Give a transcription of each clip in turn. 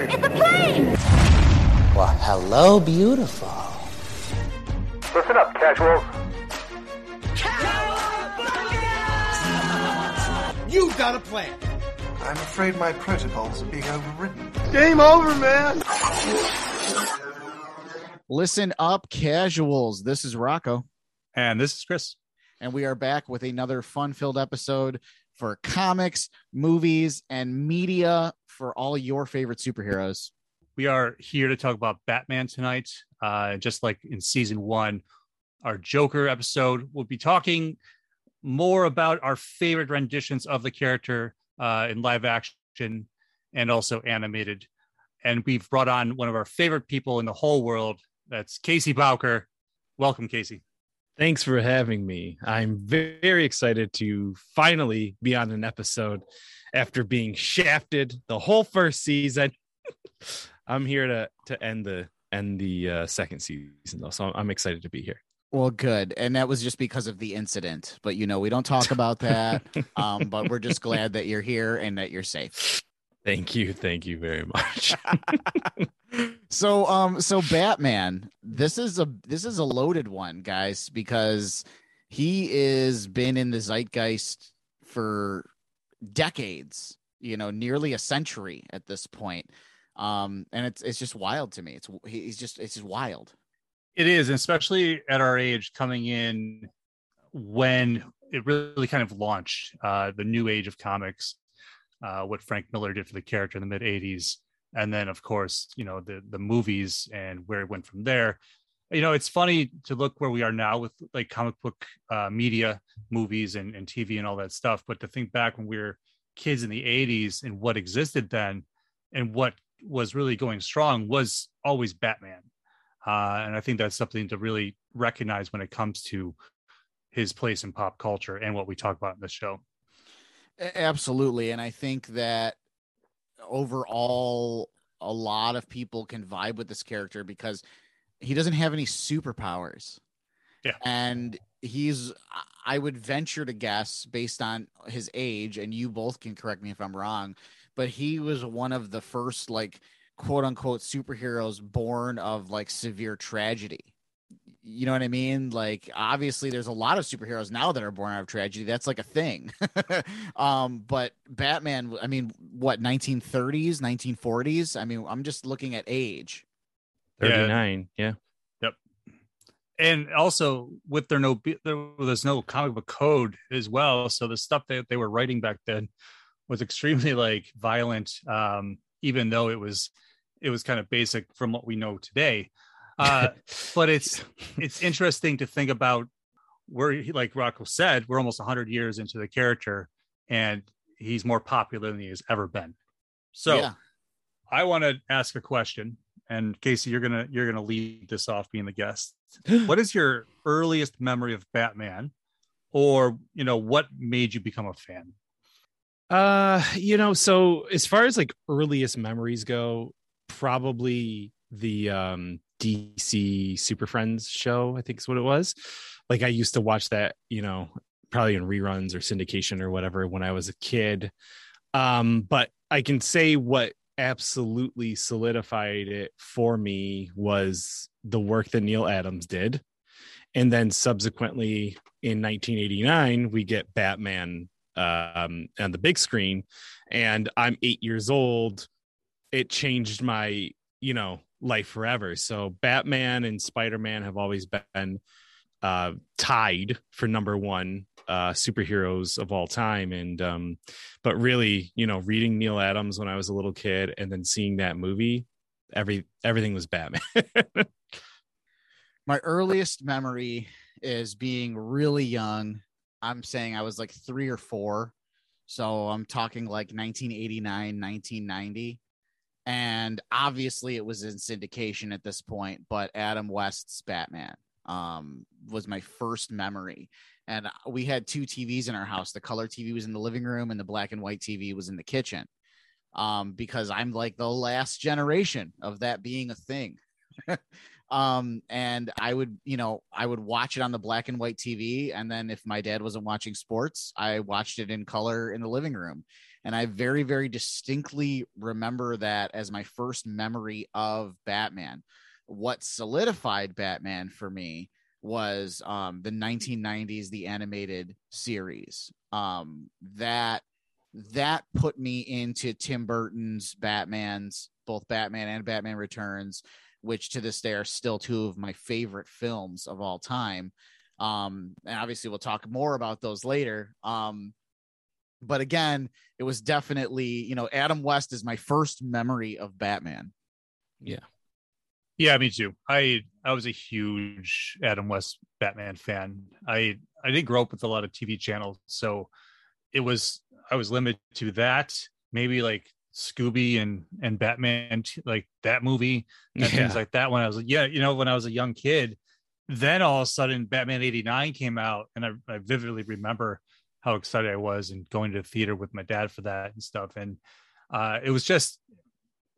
bird. It's a plane. Well, hello, beautiful. Listen up, casuals. You've got a plan. I'm afraid my protocols are being overridden. Game over, man. Listen up, casuals. This is Rocco, And this is Chris. and we are back with another fun filled episode for comics, movies, and media for all your favorite superheroes. We are here to talk about Batman tonight. Uh, just like in season one, our Joker episode, we'll be talking more about our favorite renditions of the character uh, in live action and also animated. And we've brought on one of our favorite people in the whole world. That's Casey Bowker. Welcome, Casey. Thanks for having me. I'm very excited to finally be on an episode after being shafted the whole first season. I'm here to to end the end the uh, second season though, so I'm, excited to be here. Well, good. And that was just because of the incident. But, you know, we don't talk about that. um, but we're just glad that you're here and that you're safe. Thank you, thank you very much. so um so batman this is a this is a loaded one guys because he is been in the zeitgeist for decades you know nearly a century at this point. Um and it's it's just wild to me. It's he's just it's just wild. It is, especially at our age, coming in when it really kind of launched uh, the new age of comics, uh, what Frank Miller did for the character in the mid '80s, and then of course, you know, the the movies and where it went from there. You know, it's funny to look where we are now with like comic book uh, media, movies, and, and TV and all that stuff. But to think back when we were kids in the '80s and what existed then, and what was really going strong was always Batman. Uh, and I think that's something to really recognize when it comes to his place in pop culture and what we talk about in this show. Absolutely. And I think that overall, a lot of people can vibe with this character because he doesn't have any superpowers. Yeah. And he's, I would venture to guess based on his age, and you both can correct me if I'm wrong, but he was one of the first, like, quote unquote superheroes born of like severe tragedy you know what I mean? Like, obviously, there's a lot of superheroes now that are born out of tragedy. That's like a thing. um, but Batman, I mean, what 1930s, 1940s? I mean, I'm just looking at age. 39, yeah. Yep. And also, with there no there was no comic book code as well, so the stuff that they were writing back then was extremely like violent. Um, even though it was it was kind of basic from what we know today. Uh, but it's it's interesting to think about where he, like Rocco said, we're almost 100 years into the character and he's more popular than he has ever been. So Yeah. I want to ask a question and Casey you're to you're going to lead this off being the guest. what is your earliest memory of Batman or you know what made you become a fan? Uh, you know, so as far as like earliest memories go, probably the um DC Super Friends show, I think is what it was. Like I used to watch that, you know, probably in reruns or syndication or whatever when I was a kid. Um, but I can say what absolutely solidified it for me was the work that Neal Adams did. And then subsequently in 1989, we get Batman um, on the big screen. And I'm eight years old. It changed my, you know, life forever. So Batman and Spider Man have always been uh, tied for number one uh, superheroes of all time. And um, but really, you know, reading Neal Adams when I was a little kid and then seeing that movie, every everything was Batman. My earliest memory is being really young. I'm saying I was like three or four. So I'm talking like 1989, 1990. And obviously it was in syndication at this point, but Adam West's Batman um, was my first memory. And we had two TVs in our house. The color TV was in the living room, and the black and white TV was in the kitchen. Um, because I'm like the last generation of that being a thing. um and i would you know i would watch it on the black and white tv and then if my dad wasn't watching sports i watched it in color in the living room And I very, very distinctly remember that as my first memory of Batman. What solidified Batman for me was um, the 1990s, the animated series. Um, that that put me into Tim Burton's Batman's, both Batman and Batman Returns, which to this day are still two of my favorite films of all time. Um, and obviously we'll talk more about those later. Um, but again, it was definitely, you know, Adam West is my first memory of Batman. Yeah. Yeah, me too. I I was a huge Adam West Batman fan. I I didn't grow up with a lot of TV channels, so it was I was limited to that. Maybe like Scooby and and Batman, like that movie and Yeah. things like that. When I was yeah, you know, when I was a young kid, then all of a sudden Batman '89 came out, and I, I vividly remember how excited I was and going to the theater with my dad for that and stuff. And uh, it was just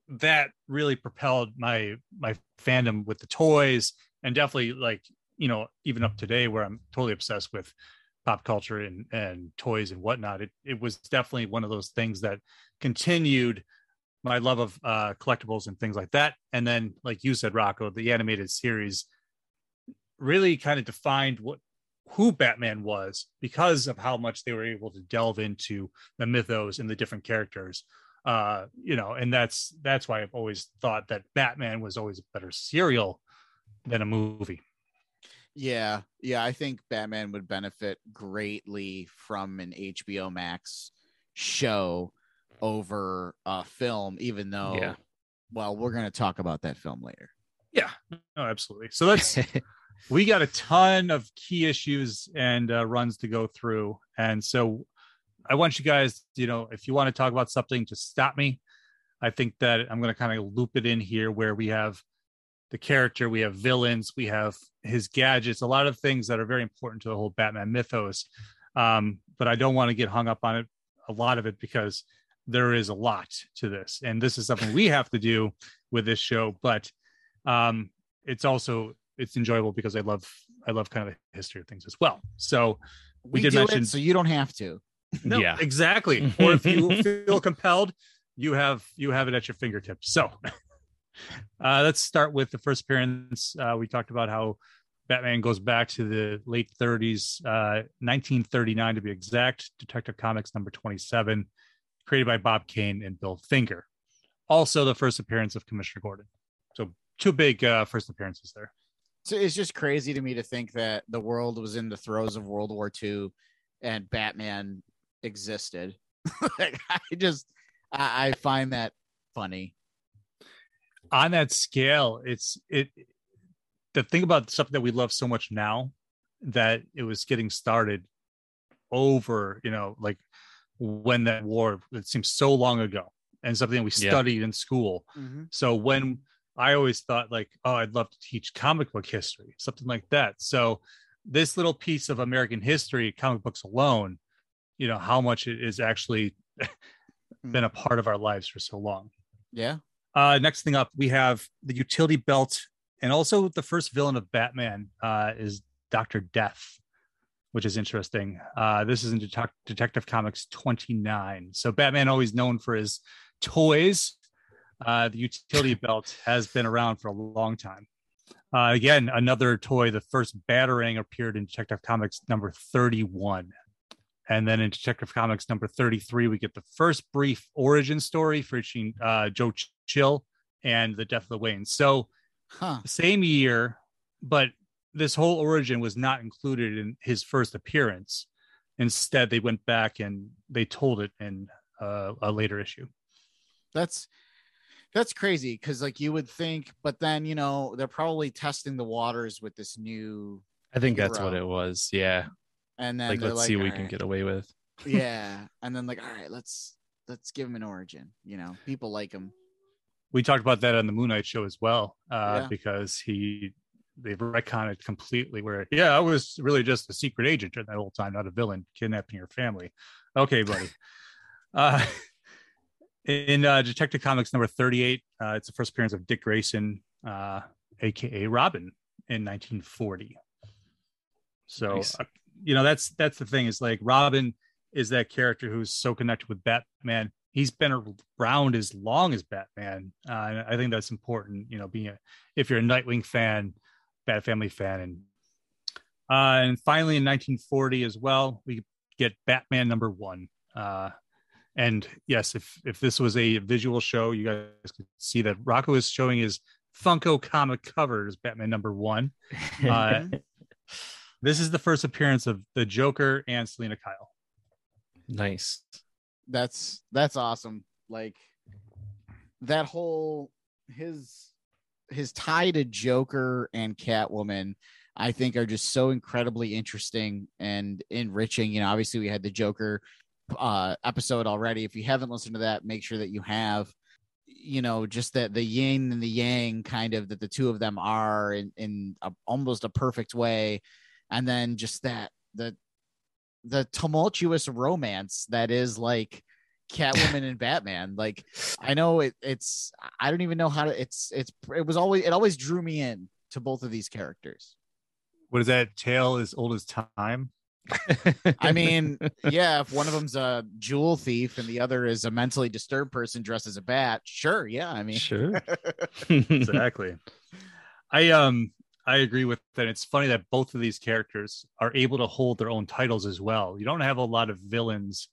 that really propelled my my fandom with the toys and definitely like you know even up today where i'm totally obsessed with pop culture and and toys and whatnot it, it was definitely one of those things that continued my love of uh collectibles and things like that and then like you said rocco the animated series really kind of defined what who batman was because of how much they were able to delve into the mythos and the different characters uh you know and that's that's why i've always thought that batman was always a better serial than a movie Yeah, yeah, I think Batman would benefit greatly from an HBO Max show over a film, even though, Yeah. well, we're going to talk about that film later. yeah no absolutely so let's we got a ton of key issues and uh, runs to go through. And so i want you guys you know if you want to talk about something just stop me. I think that i'm going to kind of loop it in here where we have the character we have villains we have his gadgets a lot of things that are very important to the whole batman mythos. Um, but i don't want to get hung up on it a lot of it because there is a lot to this. And this is something we have to do with this show but um, it's also it's enjoyable because I love I love kind of the history of things as well. So We, we, did mention it, so you don't have to. no, Yeah. exactly. or if you feel compelled, you have you have it at your fingertips. So uh, let's start with the first appearance. Uh, we talked about how Batman goes back to the late 30s, uh, 1939 to be exact. Detective Comics number 27, created by Bob Kane and Bill Finger. Also, the first appearance of Commissioner Gordon. So two big uh, first appearances there. So it's just crazy to me to think that the world was in the throes of World War II and Batman existed. like, I just, I, I find that funny. on that scale it's it the thing about something that we love so much now that it was getting started over you know like when that war it seems so long ago and something we Yeah. studied in school mm-hmm. so when i always thought like oh i'd love to teach comic book history something like that so this little piece of american history comic books alone you know how much it is actually been a part of our lives for so long Yeah. uh, next thing up, we have the utility belt, and also the first villain of Batman uh, is Doctor Death, which is interesting. Uh, this is in Detec- Detective Comics 29. So Batman, always known for his toys, uh, the utility belt has been around for a long time. Uh, again, another toy. The first Batarang appeared in Detective Comics number 31. And then in Detective Comics number 33, we get the first brief origin story featuring uh, Joe Chill and the Death of the Wayne. So, Huh. same year, but this whole origin was not included in his first appearance. Instead, they went back and they told it in uh, a later issue. That's that's crazy because like you would think, but then you know they're probably testing the waters with this new, I think that's what it was. Yeah. and then Like, let's see what we "All can get away with. yeah, and then like all right, let's let's give him an origin. You know, people like him. We talked about that on the Moon Knight show as well, uh, Yeah. because he they've retconned it completely. Where yeah, I was really just a secret agent during that whole time, not a villain kidnapping your family. Okay, buddy. uh, in uh, Detective Comics number 38, uh, it's the first appearance of Dick Grayson, uh, aka Robin, in 1940. So, Nice. uh, you know, that's that's the thing is like Robin, is that character who's so connected with Batman. He's been around as long as Batman. Uh, and I think that's important. You know, being a if you're a Nightwing fan, Bat Family fan, and uh, and finally in 1940 as well, we get Batman number one. And yes, if if this was a visual show, you guys could see that Rocco is showing his Funko comic covers Batman number one. Uh, this is the first appearance of the Joker and Selina Kyle. Nice. That's that's awesome. Like that whole his his tie to Joker and Catwoman, I think are just so incredibly interesting and enriching. You know, obviously we had the Joker uh episode already. If you haven't listened to that, make sure that you have. You know, just that the yin and the yang kind of that the two of them are in in a, almost a perfect way, and then just that the the tumultuous romance that is like Catwoman and Batman. Like I know it, it's I don't even know how to it's it's it was always it always drew me in to both of these characters. What is that tale as old as time? I mean, yeah, if one of them's a jewel thief and the other is a mentally disturbed person dressed as a bat, sure, yeah. I mean, sure. exactly. I um I agree with that. It's funny that both of these characters are able to hold their own titles as well. You don't have a lot of villains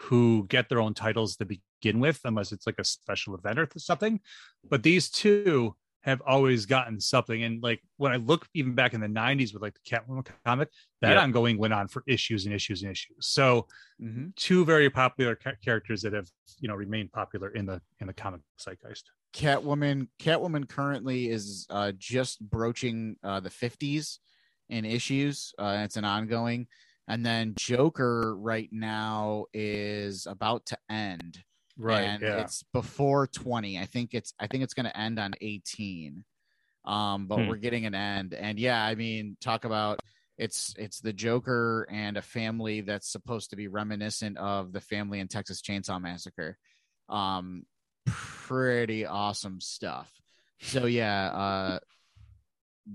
who get their own titles to begin with, unless it's like a special event or something. But these two have always gotten something. And like when I look even back in the 90s with like the Catwoman comic, that Yeah. ongoing went on for issues and issues and issues. So Mhm. two very popular ca- characters that have you know remained popular in the in the comic zeitgeist. Catwoman Catwoman currently is uh, just broaching uh, the 50s in issues. Uh, it's an ongoing. And then Joker right now is about to end. And yeah. it's before 20 i think it's i think it's going to end on 18 um but Hmm. we're getting an end. And yeah i mean talk about it's it's the joker and a family that's supposed to be reminiscent of the family in texas chainsaw massacre. Um pretty awesome stuff. So yeah uh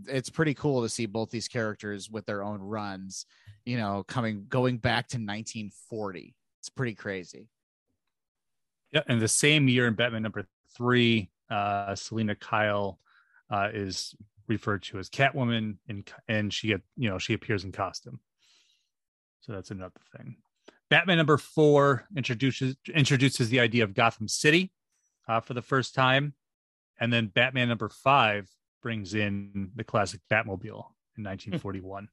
it's pretty cool to see both these characters with their own runs you know coming going back to 1940 it's pretty crazy Yeah, and the same year in Batman number three, uh, Selina Kyle uh, is referred to as Catwoman, and and she get you know she appears in costume. So that's another thing. Batman number four introduces introduces the idea of Gotham City uh, for the first time, and then Batman number five brings in the classic Batmobile in 1941.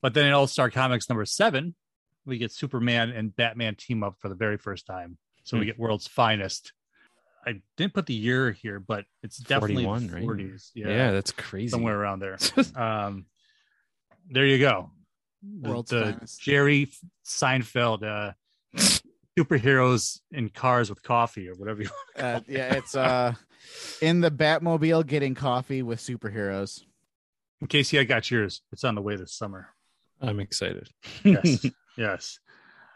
but then in All Star Comics number seven, we get Superman and Batman team up for the very first time. So we Hmm. get World's Finest. I didn't put the year here, but it's definitely 41, the right? 40s. Yeah, Yeah, that's crazy. somewhere around there. um, there you go. The, World's the Finest. Jerry Seinfeld uh, superheroes in cars with coffee or whatever you uh, yeah, it's uh in the Batmobile getting coffee with superheroes. In case I got yours, it's on the way this summer. I'm excited. Yes, yes.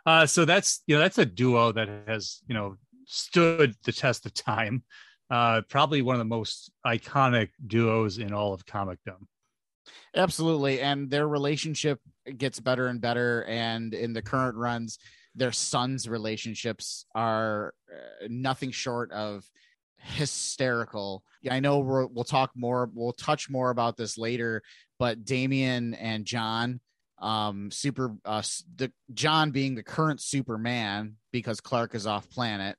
Uh, so that's you know that's a duo that has you know stood the test of time. Uh, probably one of the most iconic duos in all of comicdom. Absolutely, and their relationship gets better and better. And in the current runs, their sons' relationships are uh, nothing short of hysterical. I know we're, we'll talk more. We'll touch more about this later. But Damian and Jon, um, super, uh, the Jon being the current Superman because Clark is off planet,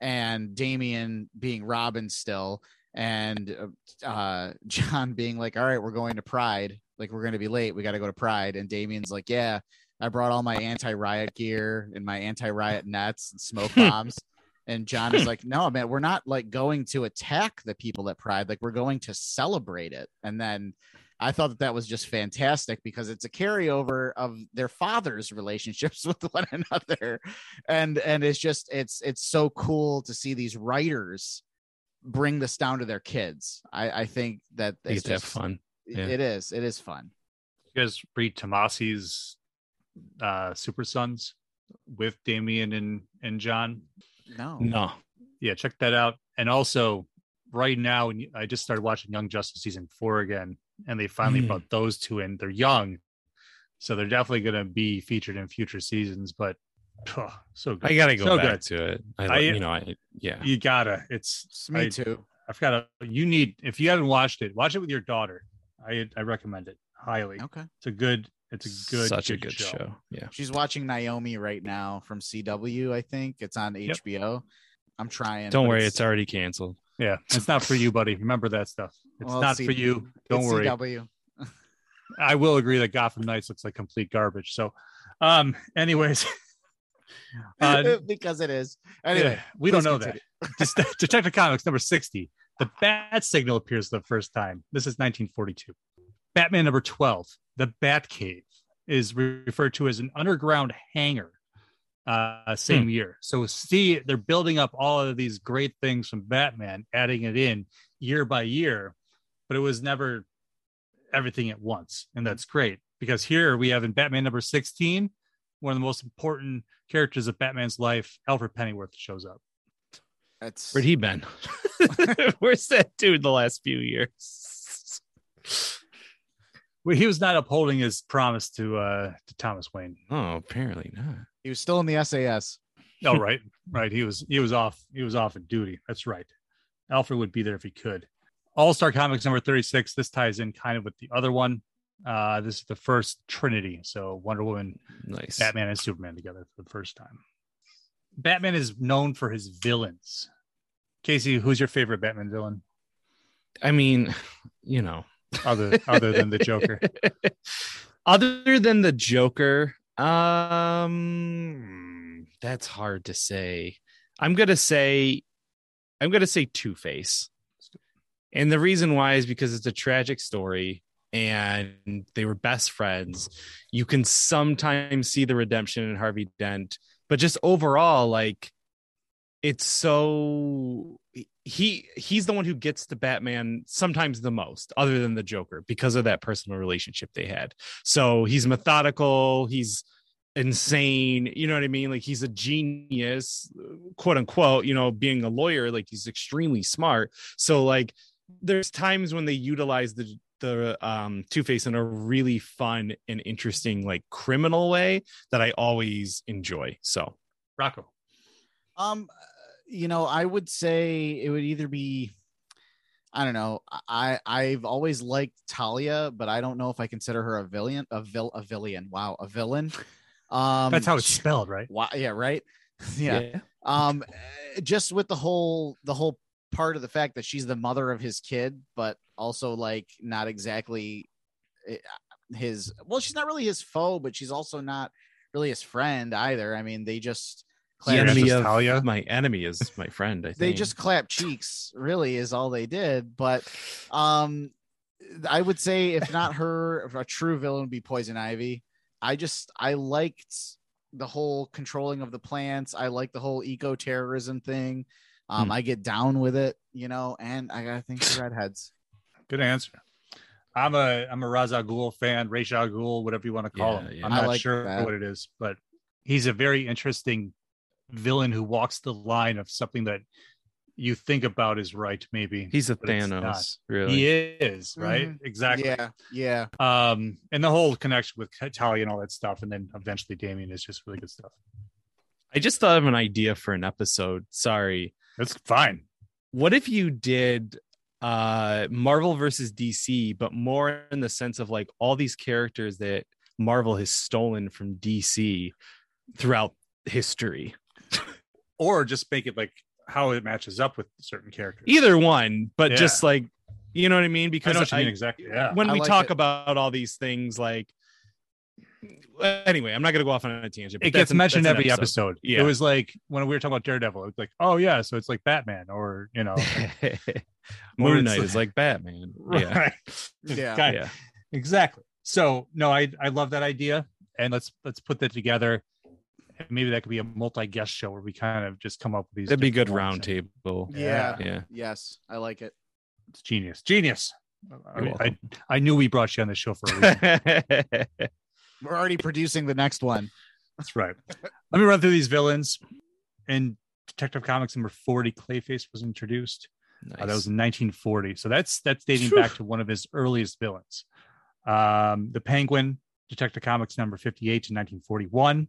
and Damian being Robin still, and uh, Jon being like, All right, we're going to Pride. Like, we're gonna be late. We gotta go to Pride. And Damian's like, Yeah, I brought all my anti-riot gear and my anti-riot nets and smoke bombs. and Jon is like, No, man, we're not like going to attack the people at Pride, like we're going to celebrate it. And then I thought that that was just fantastic because it's a carryover of their father's relationships with one another, and and it's just it's it's so cool to see these writers bring this down to their kids. I I think that They it's get have just- fun. Yeah. It is it is fun. You guys read Tomasi's uh, Super Sons with Damian and and Jon. No, No. Yeah, check that out. And also, right now, I just started watching Young Justice season four again, and they finally Mm. brought those two in. They're young, So they're definitely going to be featured in future seasons. But oh, so good. I gotta go So back good. to it. I, I- you know, I yeah. You gotta. It's Me too. I, too. I forgot. You need if you haven't watched it, watch it with your daughter. I I recommend it highly. Okay. It's a good. It's a good. such a good show. Yeah. She's watching Naomi right now from CW. I think it's on Yep. HBO. I'm trying. Don't but worry, it's already canceled. Yeah, it's not for you, buddy. Remember that stuff. It's well, not C- for you. Don't worry. CW. I will agree that Gotham Knights looks like complete garbage. So, um, anyways, uh, because it is. Anyway, yeah, we don't know continue. that. Det- Detective Comics number 60. The Bat Signal appears the first time. This is 1942. Batman number 12. The Bat Cave is re- referred to as an underground hangar. Uh, same year. So see, they're building up all of these great things from Batman, adding it in year by year, but it was never everything at once, and that's great because here we have in Batman number 16 one of the most important characters of Batman's life, Alfred Pennyworth shows up. It's Where'd he been? Where's that dude the last few years? Well, he was not upholding his promise to uh to Thomas Wayne. Oh, apparently not. he was still in the SAS. Oh, right, right. He was he was off he was off at duty. That's right. Alfred would be there if he could. All Star Comics number thirty six. This ties in kind of with the other one. Uh, this is the first Trinity. So Wonder Woman, Nice. Batman, and Superman together for the first time. Batman is known for his villains. Casey, who's your favorite Batman villain I mean, you know, other other than the Joker? Other than the Joker, um, that's hard to say. I'm gonna say, I'm gonna say Two Face, and the reason why is because it's a tragic story, and they were best friends. You can sometimes see the redemption in Harvey Dent, but just overall, like, it's so he he's the one who gets the Batman sometimes the most, other than the Joker, because of that personal relationship they had. So he's methodical, he's insane, you know what I mean? Like he's a genius, quote unquote, you know, being a lawyer, like he's extremely smart. So like there's times when they utilize the the um Two-Face in a really fun and interesting like criminal way that I always enjoy. So Rocco. Um, you know, I would say it would either be, I don't know. I I've always liked Talia, but I don't know if I consider her a villain. A vil a villain. Wow, a villain. Um, That's how it's spelled, right? Wow, yeah, right. yeah. Um, eh, just with the whole the whole part of the fact that she's the mother of his kid, but also like not exactly eh, his. Well, she's not really his foe, but she's also not really his friend either. I mean, they just The enemy of Talia? my enemy is my friend. I think they just clap cheeks really is all they did but um i would say if not her if a true villain would be poison ivy i just i liked the whole controlling of the plants i like the whole eco-terrorism thing um Hmm. i get down with it you know and i gotta think the redheads Good answer. I'm a I'm a Ra's al Ghul fan, Ra's al Ghul, whatever you want to call Yeah, him. yeah. I'm not like sure that. what it is, but he's a very interesting villain who walks the line of something that you think about is right, maybe. he's a but it's not. Thanos, really. He is right, Mhm. exactly. yeah yeah Um, and the whole connection with Talia and all that stuff, and then eventually Damian is just really good stuff. I just thought of an idea for an episode. Sorry. That's fine. What if you did uh Marvel versus DC, but more in the sense of like all these characters that Marvel has stolen from DC throughout history? Or just make it like how it matches up with certain characters. Either one, but Yeah. just like you know what I mean? I Because know what you I- mean exactly. Yeah. when I we like talk it. about all these things, like anyway, I'm not gonna go off on a tangent. but it gets an- mentioned every episode. Yeah. It was like when we were talking about Daredevil, it's like, oh yeah, so it's like Batman, or you know, Moon Knight like- is like Batman. Yeah. right? Yeah. Kind- yeah. exactly. So no, I I love that idea, and let's let's put that together. Maybe that could be a multi-guest show where we kind of just come up with these. That'd be good different round table. yeah Yeah. yes i like it It's genius, genius. I, I. I knew we brought you on the show for a reason. We're already producing the next one That's right. Let me run through these villains. In Detective Comics number 40, Clayface was introduced. Uh, that was in 1940. So that's that's dating back to one of his earliest villains. Um, the Penguin, Detective Comics number 58 to 1941.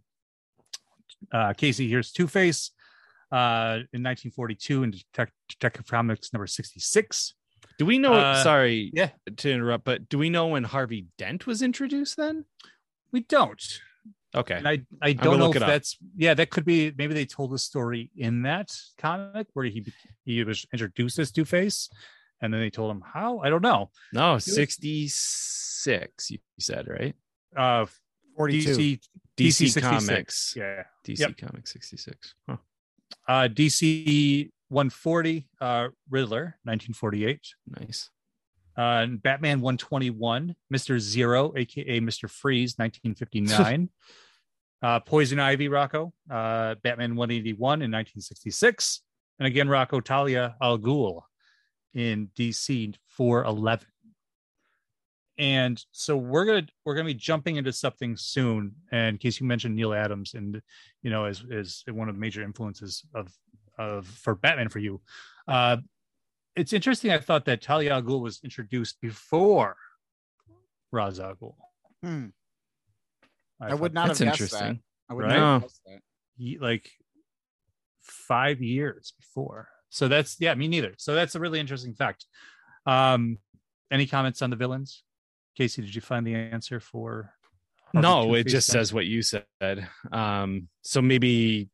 Uh, Casey here's Two Face uh, in 1942 and Detect- Detective Comics number 66. Do we know? Uh, sorry, yeah. to interrupt, but do we know when Harvey Dent was introduced? Then, We don't. okay, And I, I don't know if that's yeah, that could be maybe they told the story in that comic where he he was introduced as Two Face, and then they told him how. I don't know. no, sixty six. You said right? Uh 42. DC DC, 66. Comics, Yeah. DC Yep. Comics sixty six. Huh. Uh DC 140, uh Riddler, 1948. Nice. Uh and Batman 121, Mr. Zero, aka Mr. Freeze, 1959. uh Poison Ivy Rocco, uh Batman 181 in 1966. And again, Rocco Talia Al Ghul in DC 411. And so we're gonna we're gonna be jumping into something soon. And in case you mentioned Neal Adams, and you know, as is one of the major influences of of for Batman for you. Uh, it's interesting. I thought that Talia al Ghul was introduced before Ra's al Ghul. Hmm. I, thought would not That's have guessed interesting. that. I would Right? not have guessed that. like five years before. So that's yeah, me neither. So that's a really interesting fact. Um, any comments on the villains? Casey, did you find the answer for? Harvey No, it just then? says what you said. Um, so maybe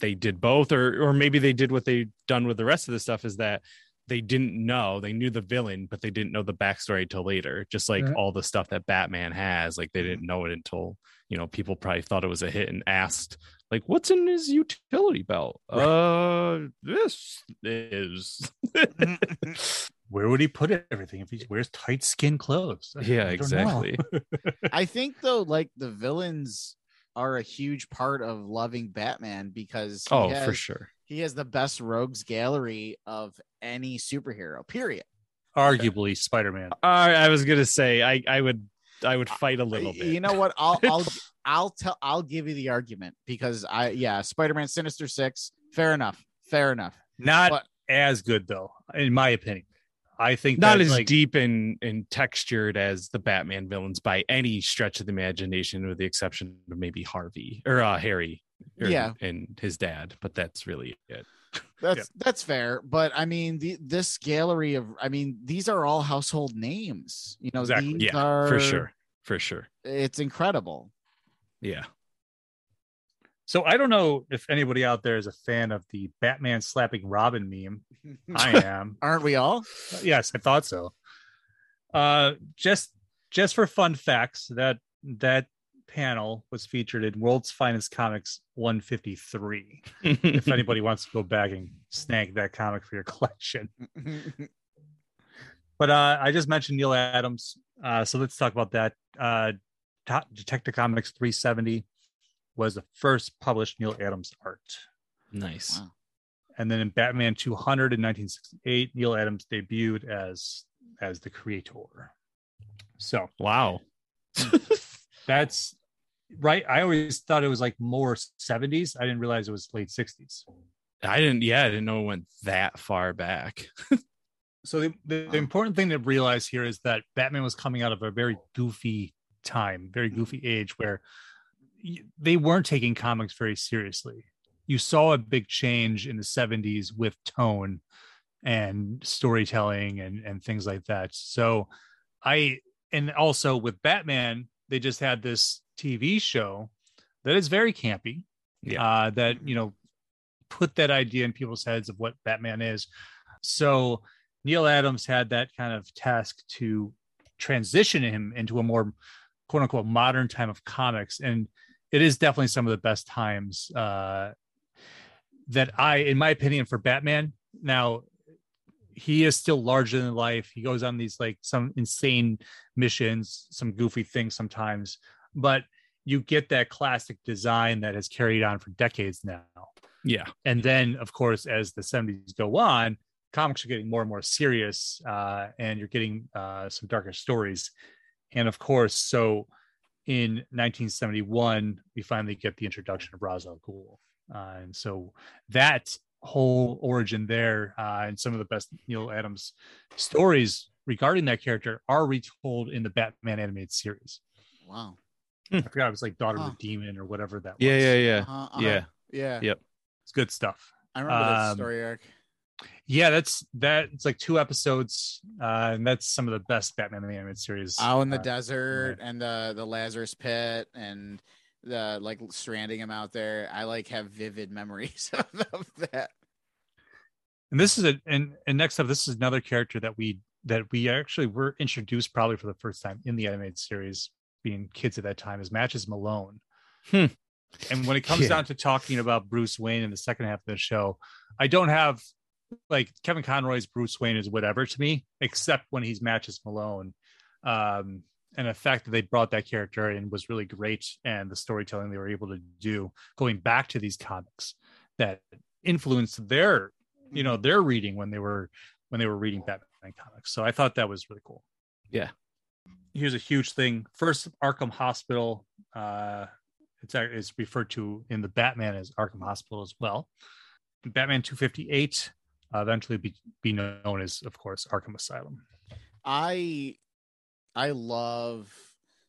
they did both, or or maybe they did what they've done with the rest of the stuff is that they didn't know they knew the villain, but they didn't know the backstory till later. Just like Mhm. all the stuff that Batman has, like they didn't know it until you know people probably thought it was a hit and asked like, "What's in his utility belt?" Uh, this is. Where would he put everything if he wears tight skin clothes? Yeah, don't exactly. I think though, like the villains are a huge part of loving Batman because oh, has, for sure. he has the best rogues gallery of any superhero. Period. Arguably, Spider Man. Uh, I, I was gonna say I I would I would fight a little bit. You know what? I'll I'll I'll tell I'll give you the argument because I yeah, Spider-Man Sinister Six, fair enough. Fair enough. Not But- as good though, in my opinion. I think not that, as like, deep and and textured as the Batman villains by any stretch of the imagination, with the exception of maybe Harvey or uh, Harry, or- Yeah. and his dad. But that's really it. That's that's fair. But I mean the this gallery of I mean, these are all household names. You know, Exactly. these Yeah, are for sure, for sure. It's incredible. Yeah, So I don't know if anybody out there is a fan of the Batman slapping Robin meme. I am. Aren't we all? yes, I thought so. Uh, just just for fun facts, that that panel was featured in World's Finest Comics 153. If anybody wants to go back and snag that comic for your collection, but uh, I just mentioned Neal Adams, uh, so let's talk about that. Uh, Detective Comics 370 was the first published Neal Adams art. nice. Wow. and then in Batman 200 in 1968, Neal Adams debuted as as the creator. So Wow. that's right. I always thought it was like more 70s. I didn't realize it was late 60s. I didn't. Yeah, I didn't know it went that far back. So the, the, the important thing to realize here is that Batman was coming out of a very goofy time, very goofy age where y- they weren't taking comics very seriously. You saw a big change in the 70s with tone and storytelling and and things like that. So I and also with Batman, they just had this TV show that is very campy. Yeah. Uh that, you know, put that idea in people's heads of what Batman is. So Neal Adams had that kind of task to transition him into a more quote unquote modern time of comics. And it is definitely some of the best times uh, that I, in my opinion, for Batman. Now, he is still larger than life. He goes on these like some insane missions, some goofy things sometimes, but you get that classic design that has carried on for decades now. Yeah. And then, of course, as the 70s go on, comics are getting more and more serious, uh, and you're getting uh, some darker stories. And of course, so in 1971, we finally get the introduction of Ra's al Ghul. Uh, and so that whole origin there, uh, and some of the best Neal Adams stories regarding that character are retold in the Batman animated series. Wow. I forgot it was like Daughter Huh. of the Demon or whatever that was. Yeah, yeah, yeah. Uh-huh, uh-huh. Yeah. Yeah. Yep. It's good stuff. I remember that Um, story arc. Yeah, that's that. It's like two episodes, uh, and that's some of the best Batman the animated series. Out in the uh, desert and the the Lazarus pit and the like stranding him out there. I like have vivid memories of, of that. and this is a and and next up, this is another character that we that we actually were introduced probably for the first time in the animated series, being kids at that time, is Matches Malone. Hmm. And when it comes Yeah. down to talking about Bruce Wayne in the second half of the show, I don't have like Kevin Conroy's Bruce Wayne is whatever to me, except when he's Matches Malone. Um, and the fact that they brought that character in was really great, and the storytelling they were able to do going back to these comics that influenced their, you know, their reading when they were when they were reading Batman comics. So I thought that was really cool. Yeah. Here's a huge thing. First, Arkham Hospital. Uh, it's it's referred to in the Batman as Arkham Hospital as well. Batman 258 uh, Uh, eventually be, be known as, of course, Arkham Asylum. I I love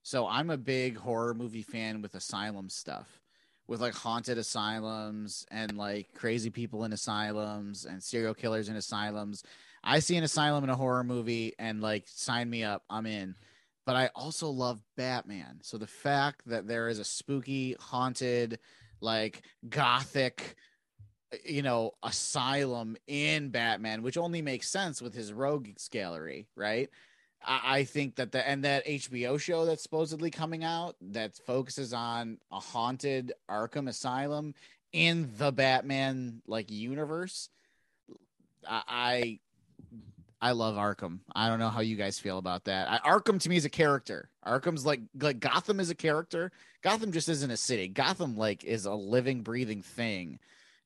so I'm a big horror movie fan with asylum stuff. With like haunted asylums and like crazy people in asylums and serial killers in asylums. I see an asylum in a horror movie and like sign me up, I'm in. But I also love Batman. So the fact that there is a spooky, haunted, like gothic Uh, you know, asylum in Batman, which only makes sense with his rogues gallery, right? I, I think that the and that HBO show that's supposedly coming out that focuses on a haunted Arkham Asylum in the Batman like universe. I I, I love Arkham. I don't know how you guys feel about that. I, Arkham to me is a character. Arkham's like like Gotham is a character. Gotham just isn't a city. Gotham like is a living, breathing thing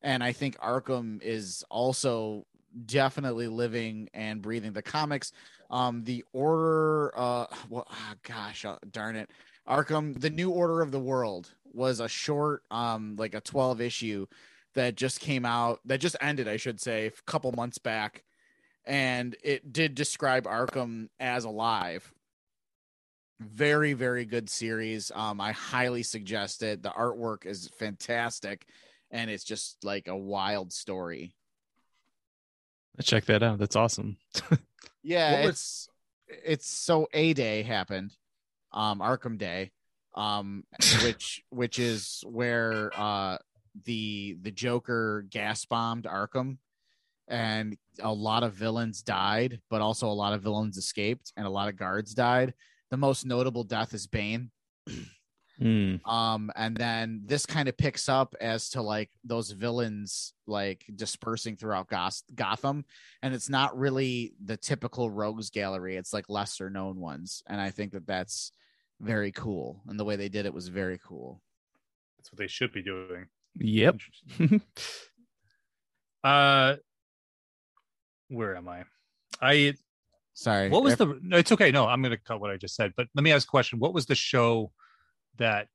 and I think Arkham is also definitely living and breathing. The comics, um, the Order, uh, well, ah, gosh, uh, darn it, Arkham, the New Order of the World was a short, um, like a twelve issue that just came out, that just ended, I should say, a couple months back, and it did describe Arkham as alive. Very, very good series. Um, I highly suggest it. The artwork is fantastic and it's just like a wild story. Check that out. That's awesome. Yeah, What was- it's it's so A Day happened, um, Arkham Day, um, which which is where uh the the Joker gas bombed Arkham, and a lot of villains died, but also a lot of villains escaped, and a lot of guards died. The most notable death is Bane. Hmm. um and then this kind of picks up as to like those villains like dispersing throughout Goth- gotham and it's not really the typical rogues gallery it's like lesser known ones and i think that that's very cool and the way they did it was very cool That's what they should be doing. Yep. Uh, where am I? I sorry what was if- the? No, it's okay. No, I'm going to cut what I just said. But let me ask a question. What was the show that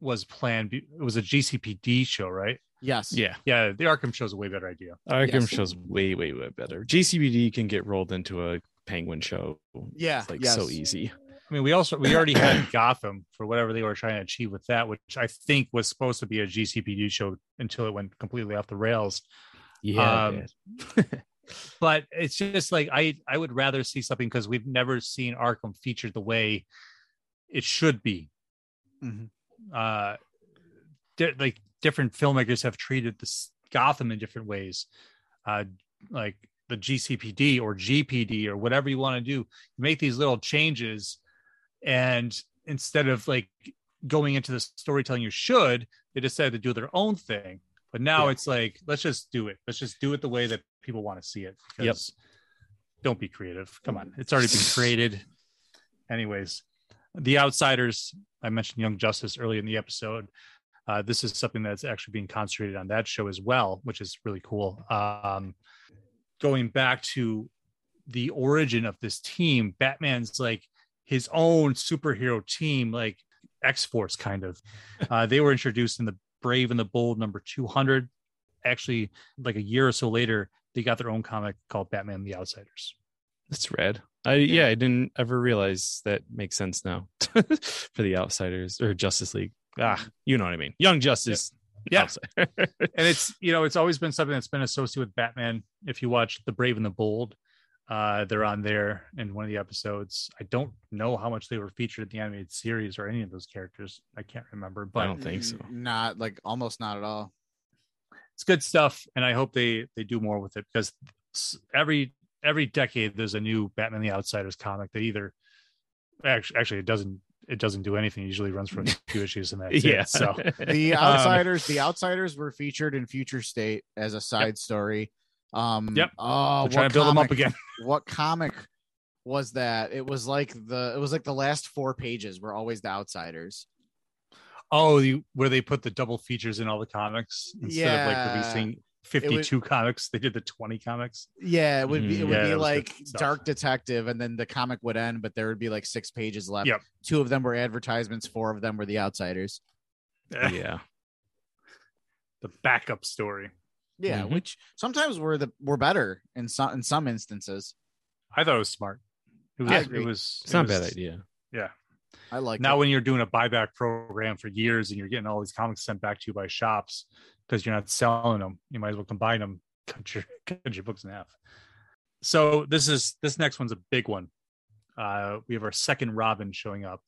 was planned? It was a GCPD show, right? yes yeah. Yeah, the Arkham show's a way better idea. Arkham Yes. shows way, way, way better. GCPD can get rolled into a Penguin show. Yeah, It's like yes. so easy. I mean, we also we already had Gotham for whatever they were trying to achieve with that, which I think was supposed to be a GCPD show until it went completely off the rails. Yeah. Um, man. but it's just like I I would rather see something because we've never seen Arkham featured the way it should be. Mhm. Uh, di- like different filmmakers have treated this Gotham in different ways. Uh, like the GCPD or GPD or whatever you want to do, you make these little changes, and instead of like going into the storytelling you should, they decided to do their own thing. But now Yeah. it's like, let's just do it. Let's just do it the way that people want to see it. Yep. Don't be creative. Come on. It's already been created. Anyways, The Outsiders, I mentioned Young Justice early in the episode. Uh, this is something that's actually being concentrated on that show as well, which is really cool. Um, going back to the origin of this team, Batman's like his own superhero team, like X Force kind of. Uh, they were introduced in the Brave and the Bold number 200. Actually, like a year or so later, they got their own comic called Batman the Outsiders. That's rad. I yeah, I didn't ever realize that makes sense now for the Outsiders or Justice League. Ah, you know what I mean. Young Justice. Yeah. Outsider. and it's you know it's always been something that's been associated with Batman. If you watch The Brave and the Bold, uh, they're on there in one of the episodes. I don't know how much they were featured in the animated series or any of those characters. I can't remember, but I don't think so. Not like almost not at all. it's good stuff, and I hope they they do more with it because every every decade there's a new Batman the Outsiders comic that either actually actually it doesn't it doesn't do anything. It usually runs for a few issues and that's yeah. it. So The Um, outsiders, the outsiders were featured in Future State as a side story. Um, Yep. Oh, we're trying what to build them up again. What comic was that? It was like the it was like the last four pages were always the outsiders. Oh, the, where they put the double features in all the comics instead of like releasing 52 comics, they did the 20 comics. Yeah, it would be it Mm. would Yeah, be that like. Dark Detective, and then the comic would end, but there would be like six pages left. Yep. Two of them were advertisements, four of them were the outsiders. yeah. the backup story. Yeah, Mhm. which sometimes were the were better in some in some instances. I thought it was smart. It was, it was, It's it not a bad idea. Yeah. I like now it. when you're doing a buyback program for years and you're getting all these comics sent back to you by shops because you're not selling them you might as well combine them cut your, cut your books in half. So this is this next one's a big one. Uh we have our second robin showing up.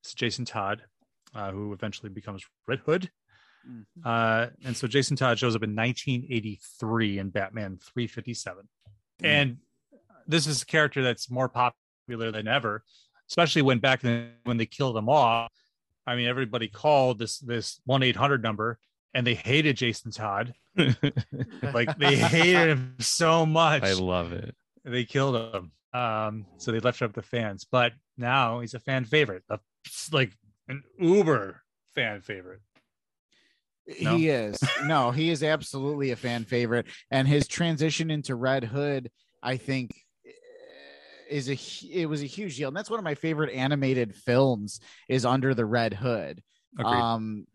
It's jason todd uh, who eventually becomes red hood. Mhm. uh and so jason todd shows up in 1983 in batman 357 Mm. and this is a character that's more popular than ever especially when back then when they killed him off i mean everybody called this this 1-800 number and they hated jason todd like they hated him so much I love it. they killed him um so they left it up to fans but now he's a fan favorite a, like an uber fan favorite No? He is. No, he is absolutely a fan favorite. And his transition into Red Hood, I think, eh, is a it was a huge deal. And that's one of my favorite animated films is Under the Red Hood. Agreed. Um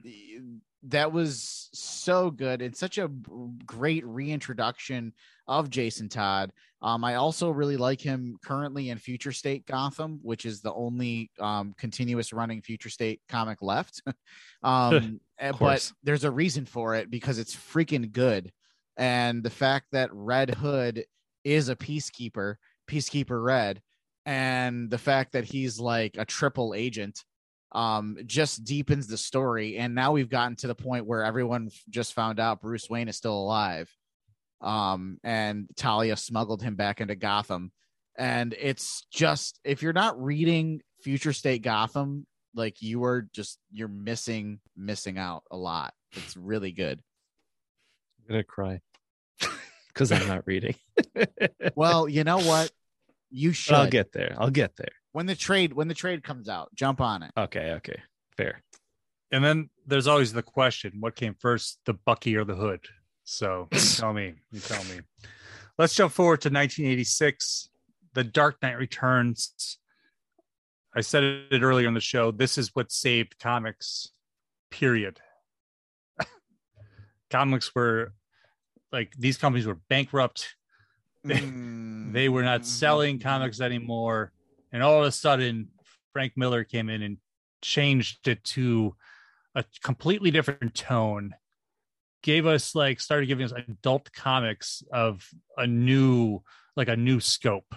that was so good and such a great reintroduction of Jason Todd. Um, I also really like him currently in Future State Gotham, which is the only um, continuous running Future State comic left. um, eh, but there's a reason for it because it's freaking good. And the fact that Red Hood is a peacekeeper, Peacekeeper Red, and the fact that he's like a triple agent um just deepens the story and now we've gotten to the point where everyone just found out Bruce Wayne is still alive um and Talia smuggled him back into Gotham and it's just if you're not reading Future State Gotham like you are just you're missing missing out a lot it's really good I'm gonna cry because I'm not reading. well you know what you should But I'll get there. I'll get there. When the trade when the trade comes out jump on it Okay. Okay. Fair. and then there's always the question what came first the bucky or the hood so you tell me you tell me let's jump forward to 1986 the dark knight returns i said it earlier in the show this is what saved comics period comics were like these companies were bankrupt they hmm. were not selling comics anymore and all of a sudden frank miller came in and changed it to a completely different tone gave us like started giving us adult comics of a new like a new scope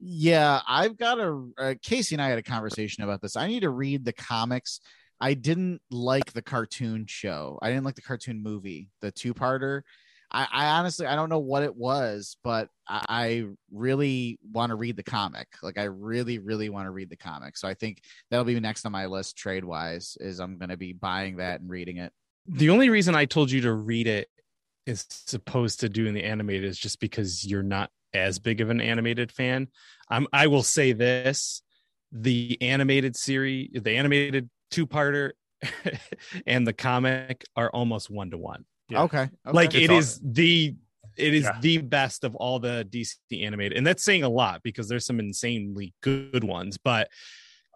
Yeah, I've got a uh, Casey and I had a conversation about this. I need to read the comics. I didn't like the cartoon show. I didn't like the cartoon movie, the two-parter. I, I honestly I don't know what it was, but I, I really want to read the comic. Like I really, really want to read the comic. So I think that'll be next on my list trade wise. Is I'm to be buying that and reading it. The only reason I told you to read it is supposed to do in the animated is just because you're not as big of an animated fan. I'm I will say this the animated series, the animated two parter and the comic are almost one to one. Yeah. Okay, okay. Like It's it all- is the it is Yeah. the best of all the DC animated. And that's saying a lot because there's some insanely good ones, but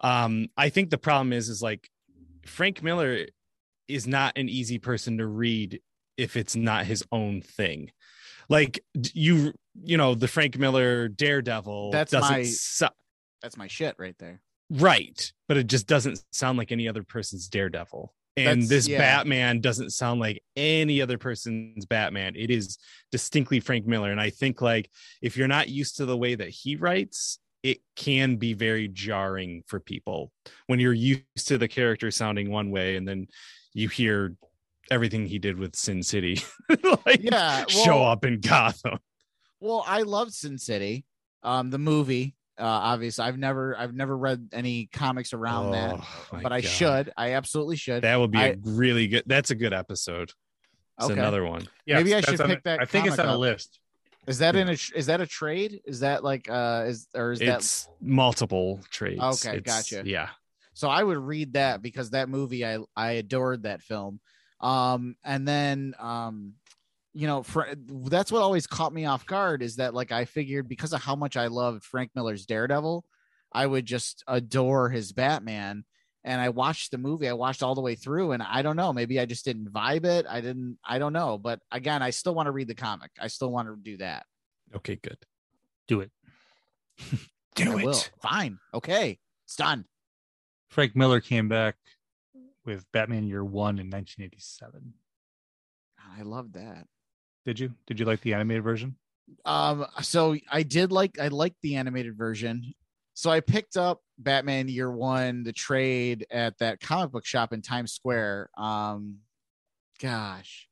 um I think the problem is is like Frank Miller is not an easy person to read if it's not his own thing. like you you know the frank miller daredevil That's doesn't my- so- That's my shit right there. right but it just doesn't sound like any other person's daredevil and That's- this yeah. batman doesn't sound like any other person's batman it is distinctly frank miller and i think like if you're not used to the way that he writes it can be very jarring for people when you're used to the character sounding one way and then you hear everything he did with sin city like Yeah, show up in gotham Well, I love Sin City, um, the movie. Uh, obviously, I've never, I've never read any comics around that, Oh, my but I God. should. I absolutely should. That would be a I- really good. That's a good episode. It's Okay. another one. Yes, Maybe I should pick the- that I think it's comic on a list. Is that in a? Is that a trade? Is that like, uh, is or is that? Multiple trades. Okay, It's- gotcha. Yeah. So I would read that because that movie, I I adored that film. Um, and then um, you know, fr- that's what always caught me off guard is that like I figured because of how much I loved Frank Miller's Daredevil, I would just adore his Batman. And I watched the movie, I watched all the way through, and I don't know, maybe I just didn't vibe it. I didn't, I don't know. But again, I still want to read the comic. I still want to do that. Okay, good. Do it. Do I it. will. Fine. Okay. It's done. Frank Miller came back with Batman Year One in 1987. I love that. Did you? Did you like the animated version? Um, so I did like I liked the animated version. So I picked up Batman Year One, the trade at that comic book shop in Times Square. Um, gosh,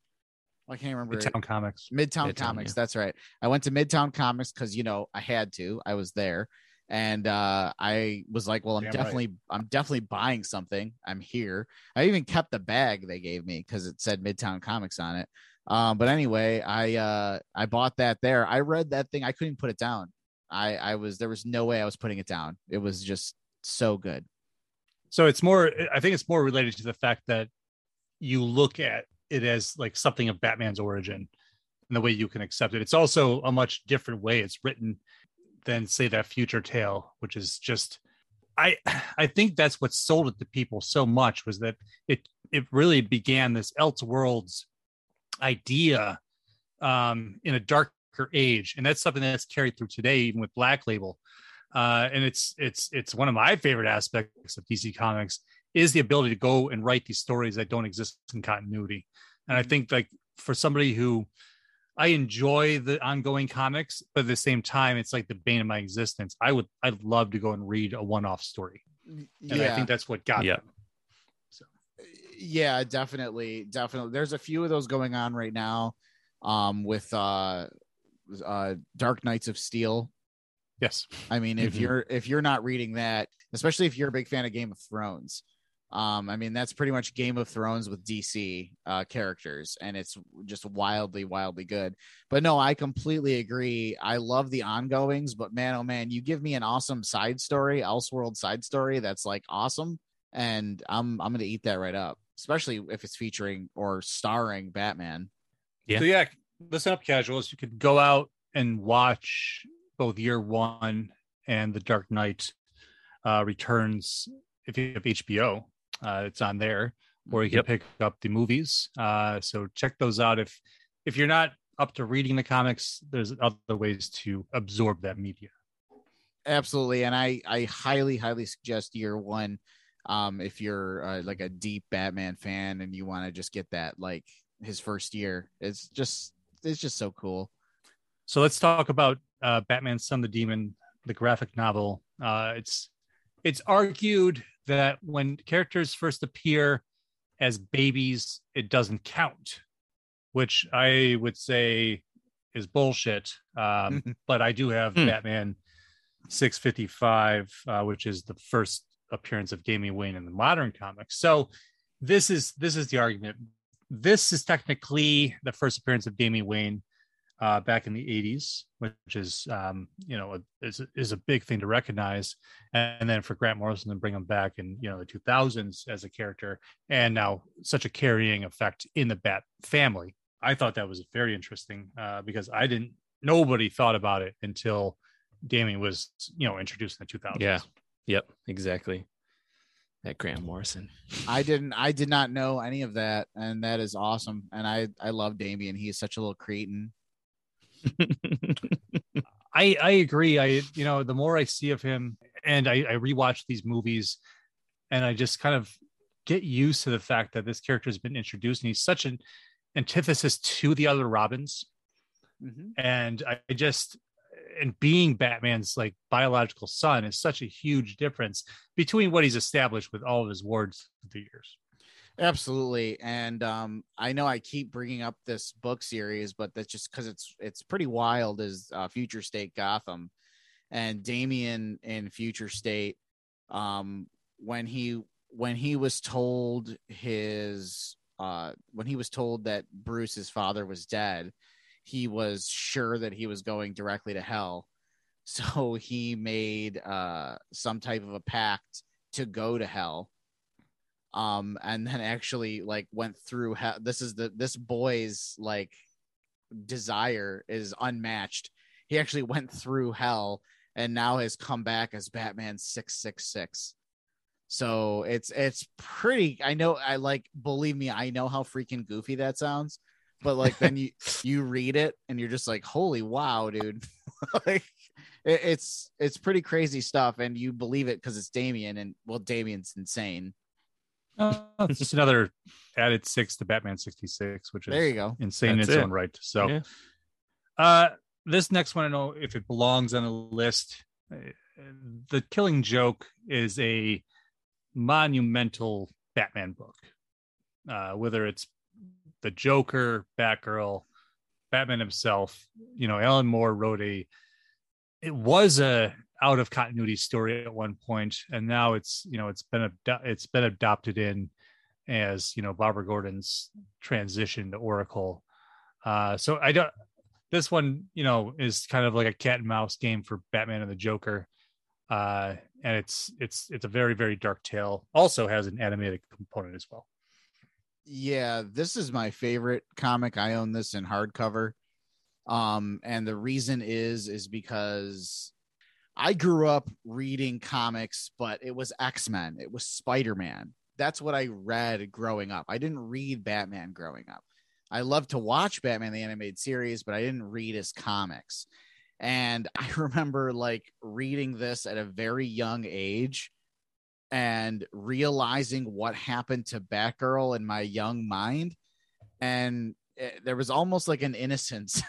I can't remember. Midtown Comics. Midtown, Midtown, Comics. yeah. That's right. I went to Midtown Comics because you know I had to. I was there, and uh, I was like, "Well, I'm Damn right. definitely, I'm definitely buying something. I'm here." I even kept the bag they gave me because it said Midtown Comics on it. Um, but anyway, I uh, I bought that there. I read that thing. I couldn't put it down. I I was there was no way I was putting it down. It was just so good. So it's more. I think it's more related to the fact that you look at it as like something of Batman's origin, and the way you can accept it. It's also a much different way it's written than say that Future Tale, which is just. I I think that's what sold it to people so much was that it it really began this Elseworlds idea um, in a darker age, and that's something that's carried through today, even with Black Label. Uh, and it's it's it's one of my favorite aspects of DC Comics is the ability to go and write these stories that don't exist in continuity. And I think like for somebody who I enjoy the ongoing comics, but at the same time, it's like the bane of my existence. I would I'd love to go and read a one-off story, and I think that's what got Yeah. them. Yeah definitely definitely. There's a few of those going on right now um with uh uh dark knights of steel. Yes, i mean if Mhm. you're if you're not reading that especially if you're a big fan of game of thrones um i mean that's pretty much game of thrones with dc uh characters and it's just wildly wildly good. But no i completely agree. I love the ongoings but man oh man you give me an awesome side story elseworld side story that's like awesome and i'm i'm gonna eat that right up especially if it's featuring or starring batman Yeah. So yeah, listen up, casuals. You could go out and watch both Year One and The Dark Knight uh, Returns if you have HBO. Uh, it's on there, or you can Yep. pick up the movies. Uh, so check those out. If if you're not up to reading the comics, there's other ways to absorb that media. absolutely and i i highly highly suggest year one um if you're uh, like a deep batman fan and you want to just get that like his first year it's just it's just so cool So let's talk about uh, Batman: Son the Demon, the graphic novel. Uh, it's it's argued that when characters first appear as babies, it doesn't count, which I would say is bullshit. Um, but I do have Hmm. Batman 655, uh, which is the first appearance of Damian Wayne in the modern comics. So this is this is the argument. This is technically the first appearance of Damian Wayne uh, back in the 80s, which is um, you know a, is is a big thing to recognize. And then for Grant Morrison to bring him back in you know the 2000s as a character, and now such a carrying effect in the Bat family. I thought that was very interesting uh, because I didn't. Nobody thought about it until Damian was you know introduced in the 2000s. Yeah. Yep. Exactly. That Grant Morrison. i didn't i did not know any of that and that is awesome and i i love damian he's such a little cretin I I agree. I you know the more I see of him, and I, I rewatch these movies, and I just kind of get used to the fact that this character has been introduced, and he's such an antithesis to the other Robins, mm-hmm. and I, I just and being Batman's like biological son is such a huge difference between what he's established with all of his wards through the years. Absolutely. And um, I know I keep bringing up this book series, but that's just because it's it's pretty wild. Is uh, Future State Gotham, and Damian in Future State, um, when he when he was told his uh, when he was told that Bruce's father was dead, he was sure that he was going directly to hell. So he made uh, some type of a pact to go to hell. Um and then actually like went through hell. This is the this boy's like desire is unmatched. He actually went through hell and now has come back as batman 666 so it's it's pretty i know i like believe me i know how freaking goofy that sounds but like then you you read it and you're just like holy wow dude like it, it's it's pretty crazy stuff and you believe it because it's damian and well damian's insane Uh, it's just another added six to Batman 66, which is there you go insane That's in its it. own right. So, Yeah. uh, this next one, I know if it belongs on the list. Uh, The Killing Joke is a monumental Batman book, uh, whether it's the Joker, Batgirl, Batman himself. You know, Alan Moore wrote a. It was a out of continuity story at one point, and now it's you know it's been it's been adopted in as you know Barbara Gordon's transition to Oracle. Uh, so I don't. This one, you know, is kind of like a cat and mouse game for Batman and the Joker, uh, and it's it's it's a very very dark tale. Also has an animated component as well. Yeah this is my favorite comic. I own this in hardcover. Um and the reason is is because i grew up reading comics but it was x-men. It was spider-man. That's what i read growing up. I didn't read batman growing up. I loved to watch batman the animated series but i didn't read his comics. And i remember like reading this at a very young age and realizing what happened to Batgirl in my young mind. And it, there was almost like an innocence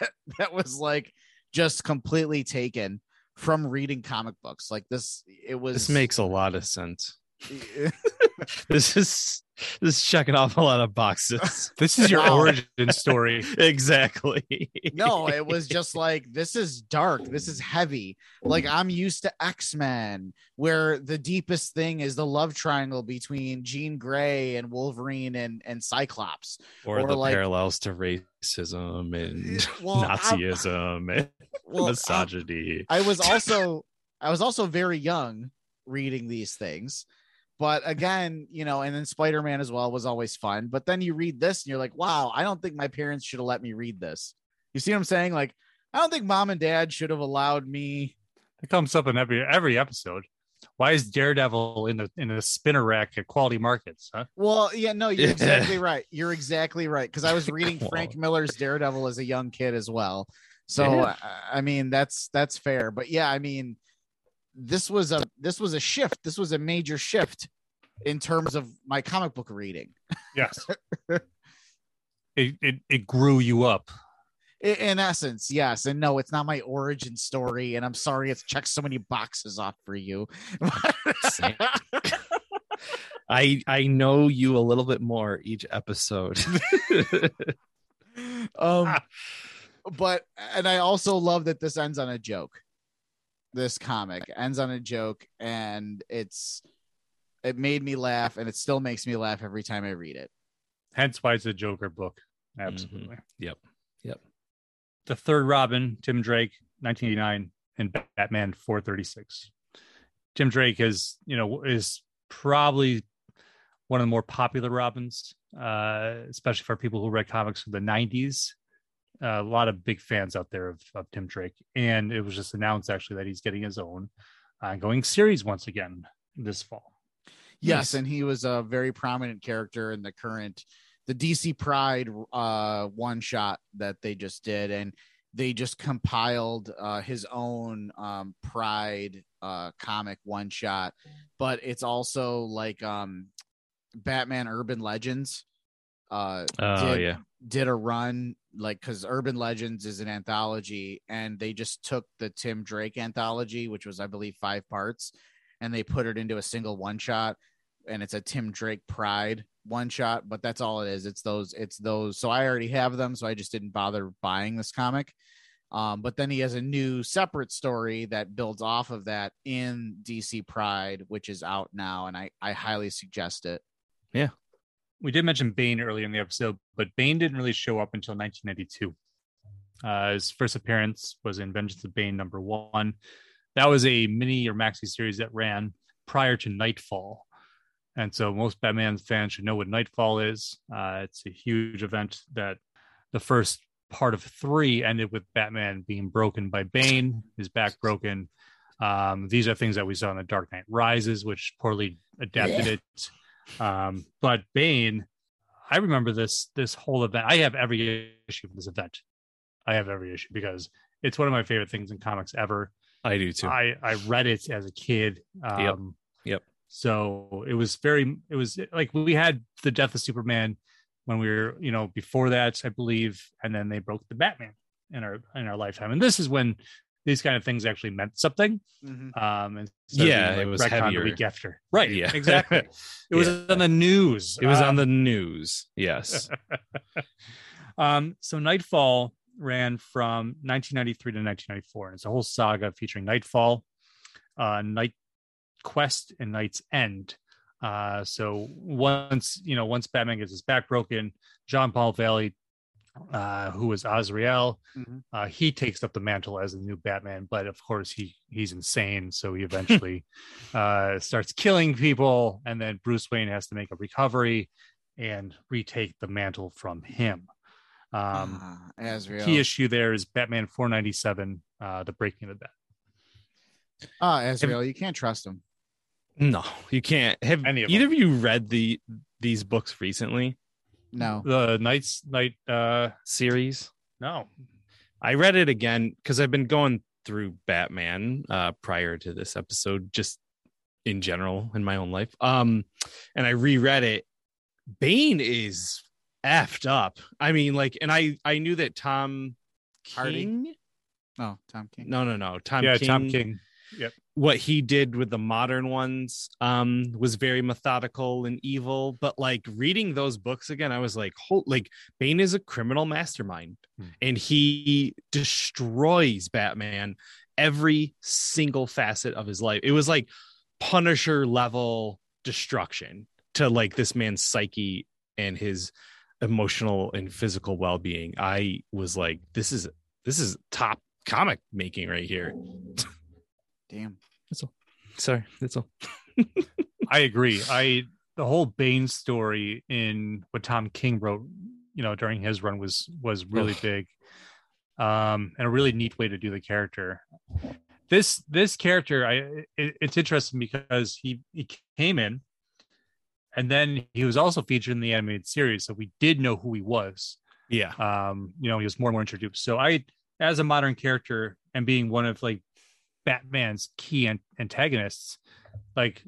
that was like just completely taken from reading comic books. Like this, it was. This makes a lot of sense. This is this is checking off a lot of boxes. This is your origin story. exactly. no, it was just like this is dark. This is heavy. Like I'm used to X Men, where the deepest thing is the love triangle between Jean Grey and Wolverine and and Cyclops. or, or the like- parallels to racism and eh, Well, I'm- Nazism and Well, I'm- misogyny. I was also I was also very young reading these things. But again, you know, and then Spider-Man as well was always fun. But then you read this and you're like, wow, I don't think my parents should have let me read this. You see what I'm saying? Like, I don't think mom and dad should have allowed me. It comes up in every every episode. Why is Daredevil in the in the spinner rack at Quality Markets? Huh? Well, yeah, no, you're exactly right. You're exactly right. Because I was reading Come Frank. Miller's Daredevil as a young kid as well. So Yeah. I, I mean that's that's fair. But yeah, I mean, this was a this was a shift. This was a major shift in terms of my comic book reading. Yes. it, it it grew you up. I- In essence, yes. And no, it's not my origin story. And I'm sorry it's checked so many boxes off for you. I I know you a little bit more each episode. um but and i also love that this ends on a joke this comic ends on a joke and it's it made me laugh and it still makes me laugh every time i read it Hence why it's a Joker book. Absolutely. Yep. Yep. The third Robin, Tim Drake, 1989, and Batman 436. Tim Drake is, you know, is probably one of the more popular Robins, uh, especially for people who read comics from the 90s. Uh, a lot of big fans out there of, of Tim Drake. And it was just announced actually that he's getting his own ongoing series once again this fall. yes and he was a very prominent character in the current the dc pride uh one shot that they just did and they just compiled uh, his own um, Pride uh, comic one shot, but it's also like um, Batman Urban Legends. Uh, Oh did, yeah. did a run like because Urban Legends is an anthology, and they just took the Tim Drake anthology, which was I believe five parts, and they put it into a single one shot, and it's a Tim Drake Pride one shot, but that's all it is. It's those, it's those. So I already have them, so I just didn't bother buying this comic. Um, but then he has a new separate story that builds off of that in DC Pride, which is out now, and I I highly suggest it. We did mention Bane earlier in the episode, but Bane didn't really show up until 1992. Uh, his first appearance was in Vengeance of Bane number one. That was a mini or maxi series that ran prior to Knightfall. And so most Batman fans should know what Knightfall is. Uh, it's a huge event that the first part of three ended with Batman being broken by Bane, his back broken. Um, these are things that we saw in The Dark Knight Rises, which poorly adapted it. Um, but Bane, I remember this this whole event. I have every issue of this event. I have every issue because it's one of my favorite things in comics ever. I do too. I I read it as a kid. Um, Yep. So it was very. It was like we had the death of Superman when we were, you know, before that, I believe, and then they broke the Batman in our in our lifetime, and this is when these kind of things actually meant something. Um, and Yeah, it was retconned heavier. the week after. Right. Yeah. Exactly. It was Yeah. on the news. it was on Um, the news. Yes. um, so Knightfall ran from 1993 to 1994, and it's a whole saga featuring Knightfall, uh, Night Quest, and Night's End. Uh, so once you know, once Batman gets his back broken, Jean-Paul Valley, uh, who was Azrael, Mhm. uh, he takes up the mantle as the new Batman. But of course, he he's insane, so he eventually uh, starts killing people, and then Bruce Wayne has to make a recovery and retake the mantle from him. Um, Ah, Azrael. key issue there is Batman 497, uh, the breaking of the bat. Ah, Azrael, you can't trust him. no, you can't. Have Any of either of you read the these books recently? No. The Knights Night. Uh, Series. no, I read it again because I've been going through Batman uh, prior to this episode, just in general in my own life. Um, and I reread it. Bane is effed up. I mean, like, and I I knew that Tom Hardy? King. Oh, Tom King. No, no, no. Tom yeah, King. Tom King. What he did with the modern ones um was very methodical and evil. But like reading those books again, I was like, hold, like Bane is a criminal mastermind, Hmm. and he destroys Batman every single facet of his life. It was like Punisher level destruction to like this man's psyche and his emotional and physical well-being. I was like, this is this is top comic making right here. Damn. Sorry, that's all. I agree. I the whole Bane story in what Tom King wrote, you know, during his run was was really big, um, and a really neat way to do the character. This this character, I it, it's interesting because he he came in, and then he was also featured in the animated series, so we did know who he was. Yeah. um you know he was more and more introduced so i as a modern character and being one of like batman's key an- antagonists like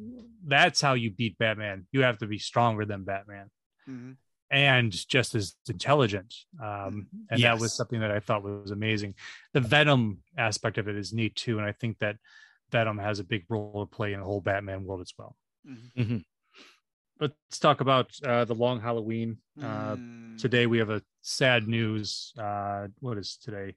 that's how you beat batman. You have to be stronger than batman. Mhm. and just as intelligent um and that was something that i thought was amazing. The venom aspect of it is neat too and i think that venom has a big role to play in the whole batman world as well. Mhm. let's talk about uh the long halloween. Uh Mm. today we have a sad news uh what is today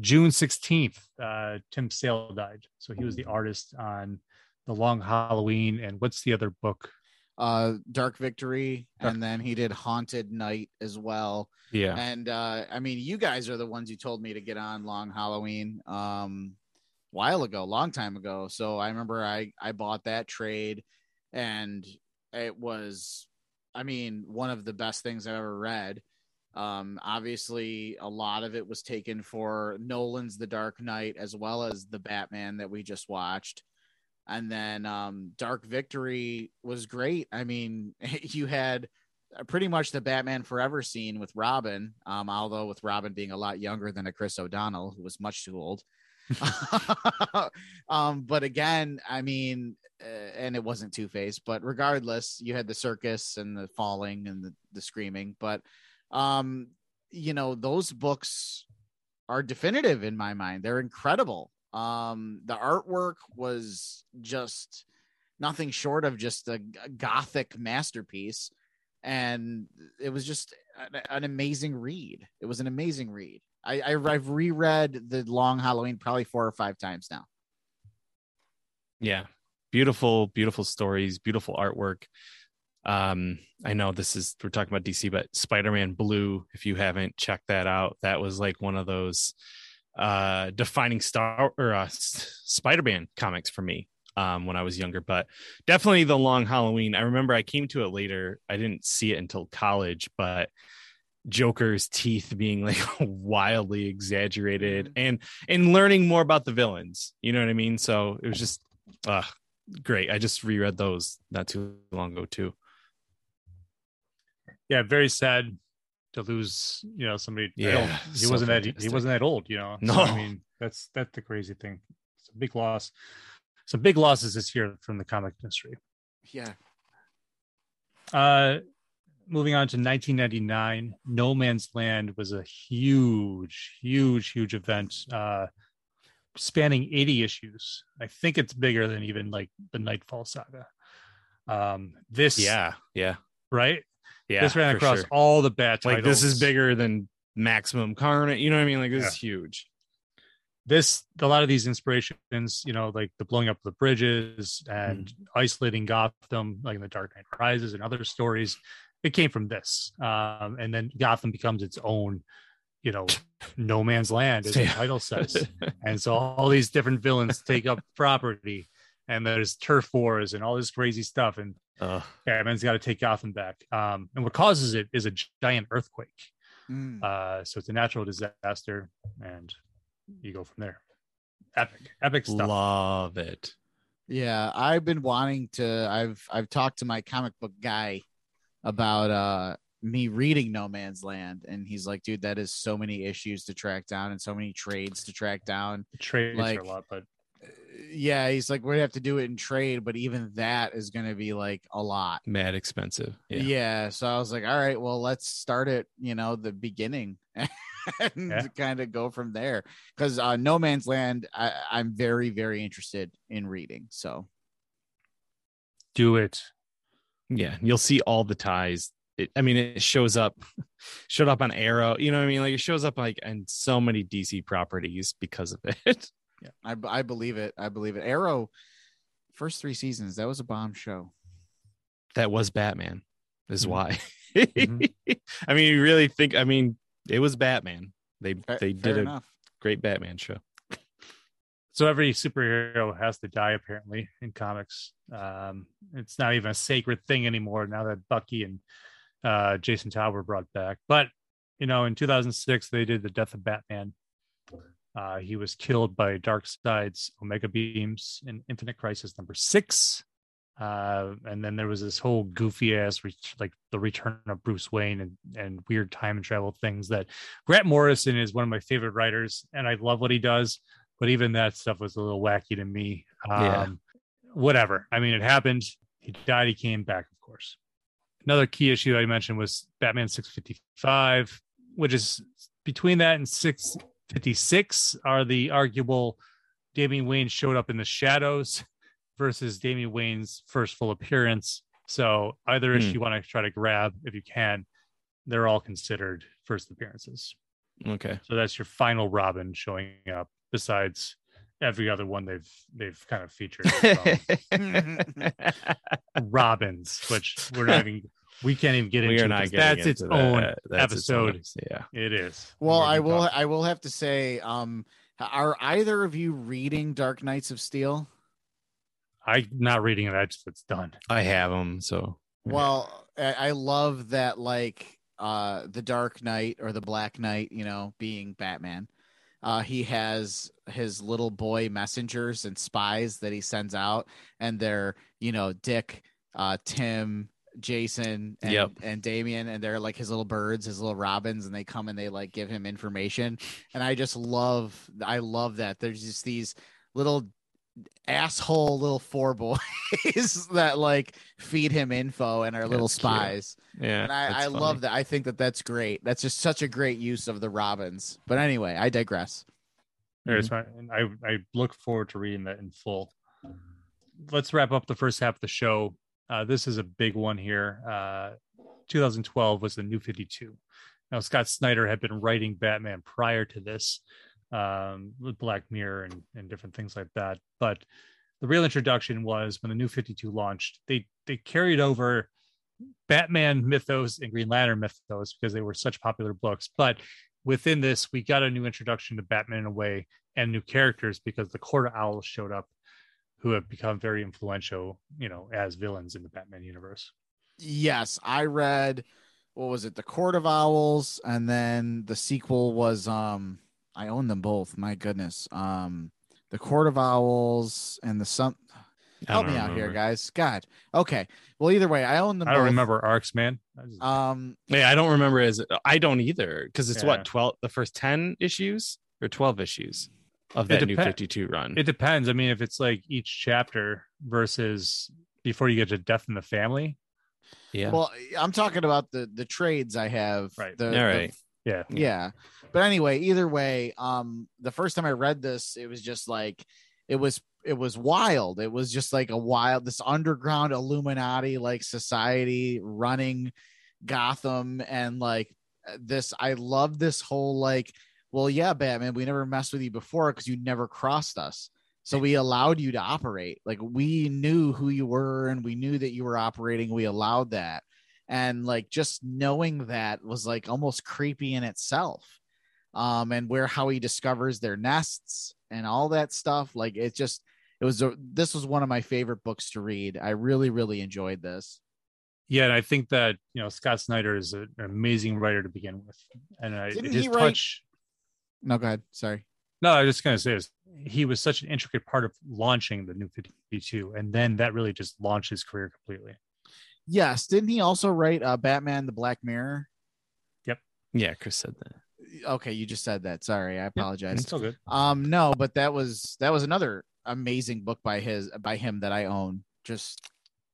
june 16th uh tim sale died so he was the artist on the long halloween and what's the other book uh Dark Victory, Dark- and then he did Haunted Knight as well. Yeah. And uh I mean, you guys are the ones who told me to get on Long Halloween um while ago, long time ago. So I remember I I bought that trade and it was I mean, one of the best things I've ever read. Um obviously a lot of it was taken for Nolan's The Dark Knight as well as the Batman that we just watched. And then um Dark Victory was great. I mean, you had pretty much the Batman Forever scene with Robin. Um, although with Robin being a lot younger than a Chris O'Donnell, who was much too old. um, but again, I mean, uh, and it wasn't Two Face, but regardless, you had the circus and the falling and the, the screaming. But, um, you know, those books are definitive in my mind. They're incredible. Um, the artwork was just nothing short of just a gothic masterpiece. And it was just an, an amazing read. It was an amazing read. I, I I've reread the Long Halloween probably four or five times now. Yeah, beautiful, beautiful stories, beautiful artwork. Um, I know this is we're talking about DC, but Spider-Man Blue, if you haven't checked that out, that was like one of those uh defining star or uh, Spider-Man comics for me um when I was younger, but definitely the Long Halloween. I remember I came to it later. I didn't see it until college, but Joker's teeth being like wildly exaggerated mm-hmm. and and learning more about the villains. You know what I mean? So it was just uh great. I just reread those not too long ago too. Yeah, very sad to lose, you know, somebody. Yeah, he so wasn't fantastic. that he wasn't that old, you know. No, so, I mean that's that's the crazy thing. It's a big loss. Some big losses this year from the comic industry. Yeah. Uh, moving on to 1999, No Man's Land was a huge, huge, huge event, uh, spanning 80 issues. I think it's bigger than even like the Knightfall saga. Um, this, yeah, yeah, right, yeah. This ran across sure. all the bat. Like this is bigger than Maximum Carnage. You know what I mean? Like this yeah. is huge. This a lot of these inspirations, you know, like the blowing up of the bridges and mm. isolating Gotham, like in the Dark Knight Rises and other stories, it came from this. Um, and then Gotham becomes its own, you know, no man's land, as the title says. and so all these different villains take up property, and there's turf wars and all this crazy stuff. And uh, Batman's got to take Gotham back. Um, and what causes it is a giant earthquake. Mm. Uh, so it's a natural disaster, and you go from there. Epic, epic stuff. Love it. Yeah, I've been wanting to. I've I've talked to my comic book guy about uh me reading No Man's Land, and he's like, dude, that is so many issues to track down and so many trades to track down. The trades like, are a lot, but yeah, he's like, we'd have to do it in trade, but even that is going to be like a lot, mad expensive. Yeah. yeah. So I was like, all right, well, let's start at you know the beginning and yeah. kind of go from there. Because uh, No Man's Land, I, I'm very, very interested in reading. So do it. Yeah, you'll see all the ties. It, I mean, it shows up, showed up on Arrow. You know what I mean? Like it shows up like in so many DC properties because of it. Yeah, I, I believe it. I believe it. Arrow, first three seasons, that was a bomb show. That was Batman. Is mm-hmm. why. mm-hmm. I mean, you really think? I mean, it was Batman. They fair, they did a enough. great Batman show. So every superhero has to die apparently in comics. Um, it's not even a sacred thing anymore now that Bucky and uh, Jason Todd were brought back. But you know, in 2006 they did the Death of Batman. Uh, he was killed by Darkseid's Omega beams in Infinite Crisis number six. Uh, and then there was this whole goofy ass, re- like the return of Bruce Wayne and, and weird time and travel things that Grant Morrison is one of my favorite writers, and I love what he does but even that stuff was a little wacky to me. Um, yeah. Whatever. I mean, it happened. He died. He came back, of course. Another key issue I mentioned was Batman 655, which is between that and 656 are the arguable Damian Wayne showed up in the shadows versus Damian Wayne's first full appearance. So either issue hmm. you want to try to grab if you can, they're all considered first appearances. Okay. So that's your final Robin showing up besides every other one they've they've kind of featured robins which we're not even we can't even get we into not that's its that. own that's episode its own, yeah. It is. Well i will talk. i will have to say um are either of you reading dark knights of steel? I'm not reading it i just it's done. I have them so. Well I, I love that like uh the dark knight or the black knight you know being batman uh, he has his little boy messengers and spies that he sends out, and they're you know Dick, uh, Tim, Jason and, Yep. and Damian, and they're like his little birds, his little robins, and they come and they like give him information. And I just love, I love that. There's just these little asshole little four boys that like feed him info and are little That's cute. spies. Yeah, And I, I love that. I think that that's great. That's just such a great use of the robins. But anyway, I digress. There's my, and I I look forward to reading that in full. Let's wrap up the first half of the show. Uh, this is a big one here. Uh, 2012 was the New 52. Now Scott Snyder had been writing Batman prior to this, um, with Black Mirror and and different things like that. But the real introduction was when the New 52 launched. They they carried over Batman mythos and Green Lantern mythos because they were such popular books, but within this, we got a new introduction to Batman in a way and new characters because the Court of Owls showed up, who have become very influential, you know, as villains in the Batman universe. Yes, I read what was it, The Court of Owls, and then the sequel was um I own them both. My goodness. Um The Court of Owls and the some help me out here, guys. God. Okay. Well, either way, I own them I don't both. remember arcs, man. Just- Um Yeah, I don't remember as I don't either because it's Yeah. what twelve the first ten issues or twelve issues of It that new fifty two run. it depends. I mean, if it's like each chapter versus before you get to Death in the Family, yeah, well, I'm talking about the the trades I have. Right. The, All the right. yeah, yeah but anyway either way um the first time i read this it was just like it was it was wild it was just like a wild this underground illuminati like society running gotham and like this i love this whole like well yeah batman we never messed with you before because you never crossed us. So we allowed you to operate. Like we knew who you were and we knew that you were operating. We allowed that. And like just knowing that was like almost creepy in itself. Um and where how he discovers their nests and all that stuff like it just it was a, this was one of my favorite books to read. I really really enjoyed this. Yeah. And I think that you know Scott Snyder is an amazing writer to begin with, and I, his write- touch. No go ahead sorry No, I was just gonna say this. he was such an intricate part of launching the new 52, and then that really just launched his career completely. yes didn't he also write uh batman the black mirror Yep. yeah, Chris said that. okay you just said that sorry i apologize It's still good. um no but that was that was another amazing book by his by him that i own just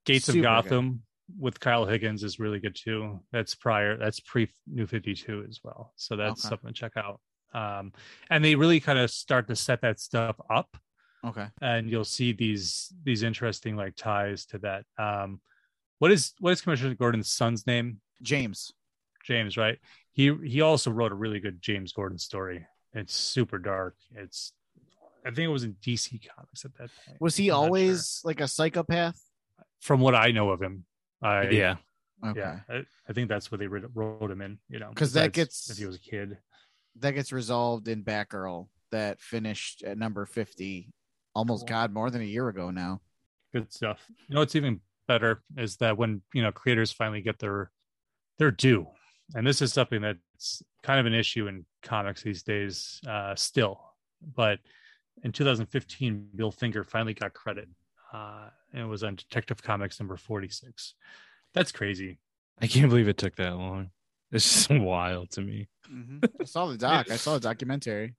Gates of super good. Gotham with Kyle Higgins is really good too. That's prior, that's pre New 52 as well. So that's Okay. something to check out. Um, and they really kind of start to set that stuff up, okay and you'll see these these interesting like ties to that. Um, what is what is Commissioner Gordon's son's name? james James, right? He he also wrote a really good James Gordon story. It's super dark. It's I think it was in DC Comics at that point. was he I'm not sure. always like a psychopath from what I know of him? I yeah, okay yeah, I, I think that's what they wrote, wrote him in. You know because that gets- if he was a kid. That gets resolved in Batgirl that finished at number 50 almost Cool. god more than a year ago now Good stuff. You know what's even better is that when you know creators finally get their their due, and this is something that's kind of an issue in comics these days, uh, still. But in 2015, Bill Finger finally got credit, uh, and it was on Detective Comics number 46. That's crazy. I can't believe it took that long. It's just wild to me. i saw the doc i saw the documentary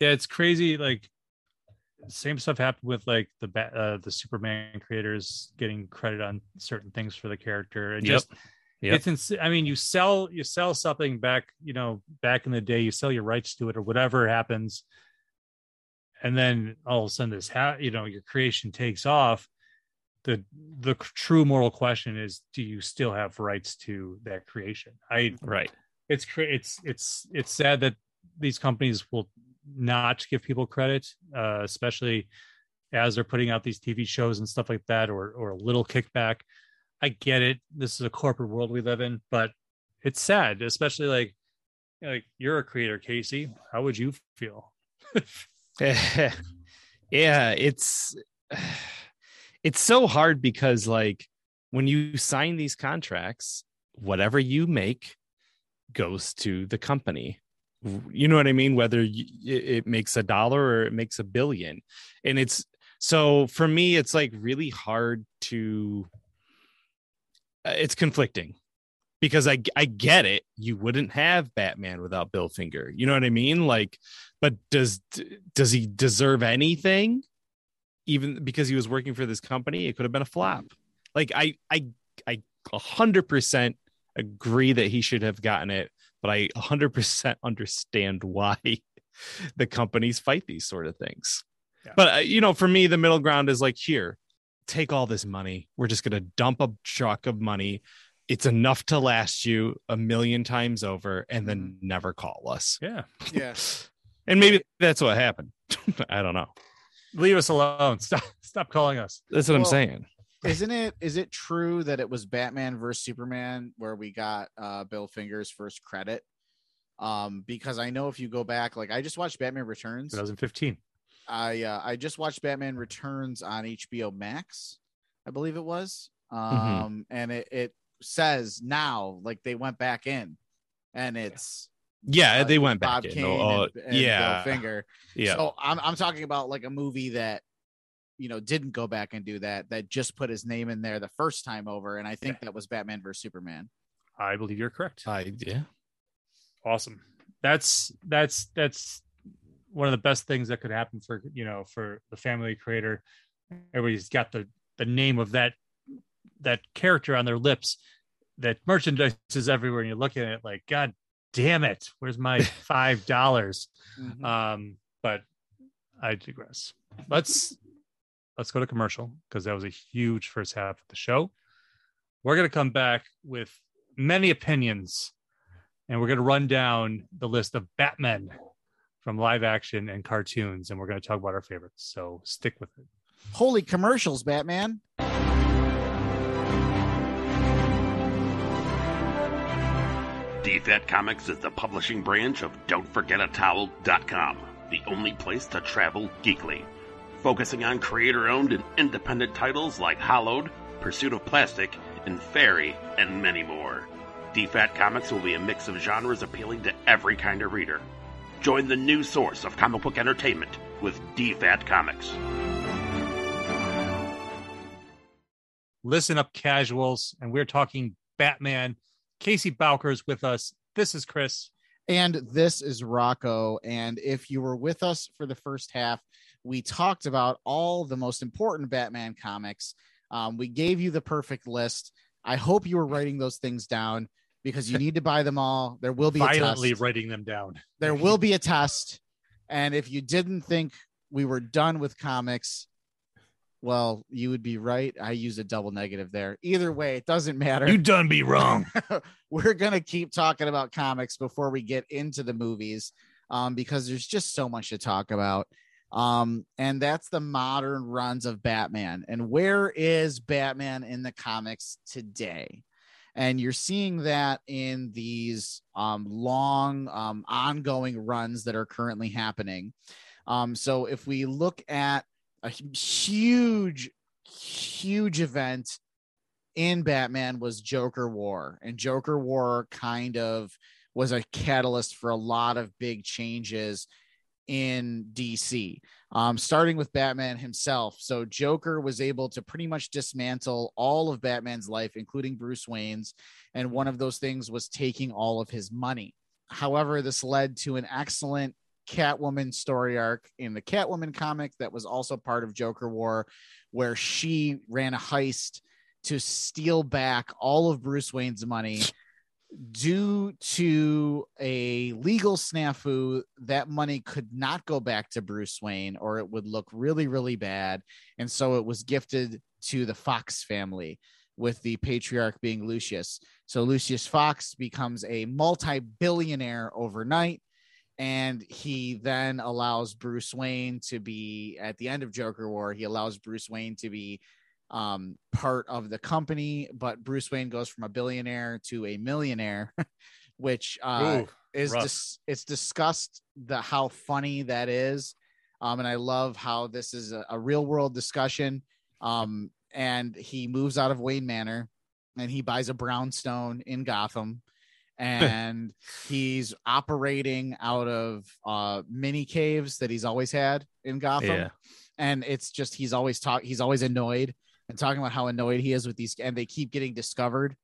yeah it's crazy like same stuff happened with like the Bat- uh, the superman creators getting credit on certain things for the character and Yep. just Yep. it's ins- i mean you sell you sell something back you know back in the day you sell your rights to it or whatever happens and then all of a sudden this ha- you know your creation takes off the the true moral question is do you still have rights to that creation i Right. it's it's it's it's sad that these companies will not give people credit, uh, especially as they're putting out these TV shows and stuff like that, or or a little kickback. I get it. This is a corporate world we live in, but it's sad, especially like like you're a creator, Casey. How would you feel? yeah, it's it's so hard because like when you sign these contracts, whatever you make goes to the company. You know what I mean? Whether it, makes a dollar or it makes a billion, and it's so for me, it's like really hard to. uh, it's conflicting because I I get it. You wouldn't have Batman without Bill Finger. You know what I mean? Like, but does does he deserve anything? Even because he was working for this company, it could have been a flop. Like I I I a hundred percent agree that he should have gotten it, but I a hundred percent understand why the companies fight these sort of things. Yeah. But uh, you know, for me, the middle ground is like here, take all this money. We're just gonna dump a truck of money. It's enough to last you a million times over, and then never call us. Yeah. Yeah. And maybe that's what happened. I don't know. Leave us alone. Stop stop calling us. That's what I'm saying. Isn't it? Is it true that it was Batman versus Superman where we got uh, Bill Finger's first credit? Um, because I know if you go back, like I just watched Batman Returns. 2015. I uh, I just watched Batman Returns on HBO Max, I believe it was. Um, Mhm. and it it says now like they went back in, and it's Yeah, uh, they went back Bob in. Kane Oh, and, and yeah, Bill Finger. yeah. So I'm I'm talking about like a movie that you know didn't go back and do that that just put his name in there the first time over and I think that was Batman versus Superman. I believe you're correct. I yeah. awesome that's that's that's one of the best things that could happen for you know for the family creator everybody's got the the name of that that character on their lips that merchandise is everywhere and you're looking at it like god damn it. Where's my five dollars? Um but i digress. Let's let's go to commercial because that was a huge first half of the show. We're going to come back with many opinions and we're going to run down the list of batmen from live action and cartoons and we're going to talk about our favorites so stick with it. Holy commercials, Batman. DFAT Comics is the publishing branch of Don'tForgetATowel.com, the only place to travel geekly. Focusing on creator owned and independent titles like Hollowed, Pursuit of Plastic, and Fairy, and many more. DFAT Comics will be a mix of genres appealing to every kind of reader. Join the new source of comic book entertainment with DFAT Comics. listen up casuals and we're talking batman casey bowker's with us this is chris And this is Rocco. And if you were with us for the first half, we talked about all the most important Batman comics. Um, we gave you the perfect list. I hope you were writing those things down because you need to buy them all. There will be a violently writing them down there will be a test. And if you didn't think we were done with comics, well, you would be right. I use a double negative there. Either way, it doesn't matter. you done be wrong we're gonna keep talking about comics before we get into the movies, um, because there's just so much to talk about. Um, and that's the modern runs of Batman. And where is Batman in the comics today? And you're seeing that in these um, long, um, ongoing runs that are currently happening. Um, so if we look at a huge, huge event in Batman was Joker War, and Joker War kind of was a catalyst for a lot of big changes in DC. Um, starting with Batman himself. So Joker was able to pretty much dismantle all of Batman's life, including Bruce Wayne's, and one of those things was taking all of his money. However, this led to an excellent Catwoman story arc in the Catwoman comic that was also part of Joker War, where she ran a heist to steal back all of Bruce Wayne's money. Due to a legal snafu, that money could not go back to Bruce Wayne or it would look really, really bad. And so it was gifted to the Fox family, with the patriarch being Lucius. So Lucius Fox becomes a multi billionaire overnight. And he then allows Bruce Wayne to be at the end of Joker War, he allows Bruce Wayne to be um, part of the company, but Bruce Wayne goes from a billionaire to a millionaire, which uh, Ooh, is dis- it's discussed the how funny that is, um, and I love how this is a, a real world discussion. Um, and he moves out of Wayne Manor, and he buys a brownstone in Gotham, and he's operating out of uh, mini caves that he's always had in Gotham. Yeah. and it's just he's always talk he's always annoyed and talking about how annoyed he is with these and they keep getting discovered.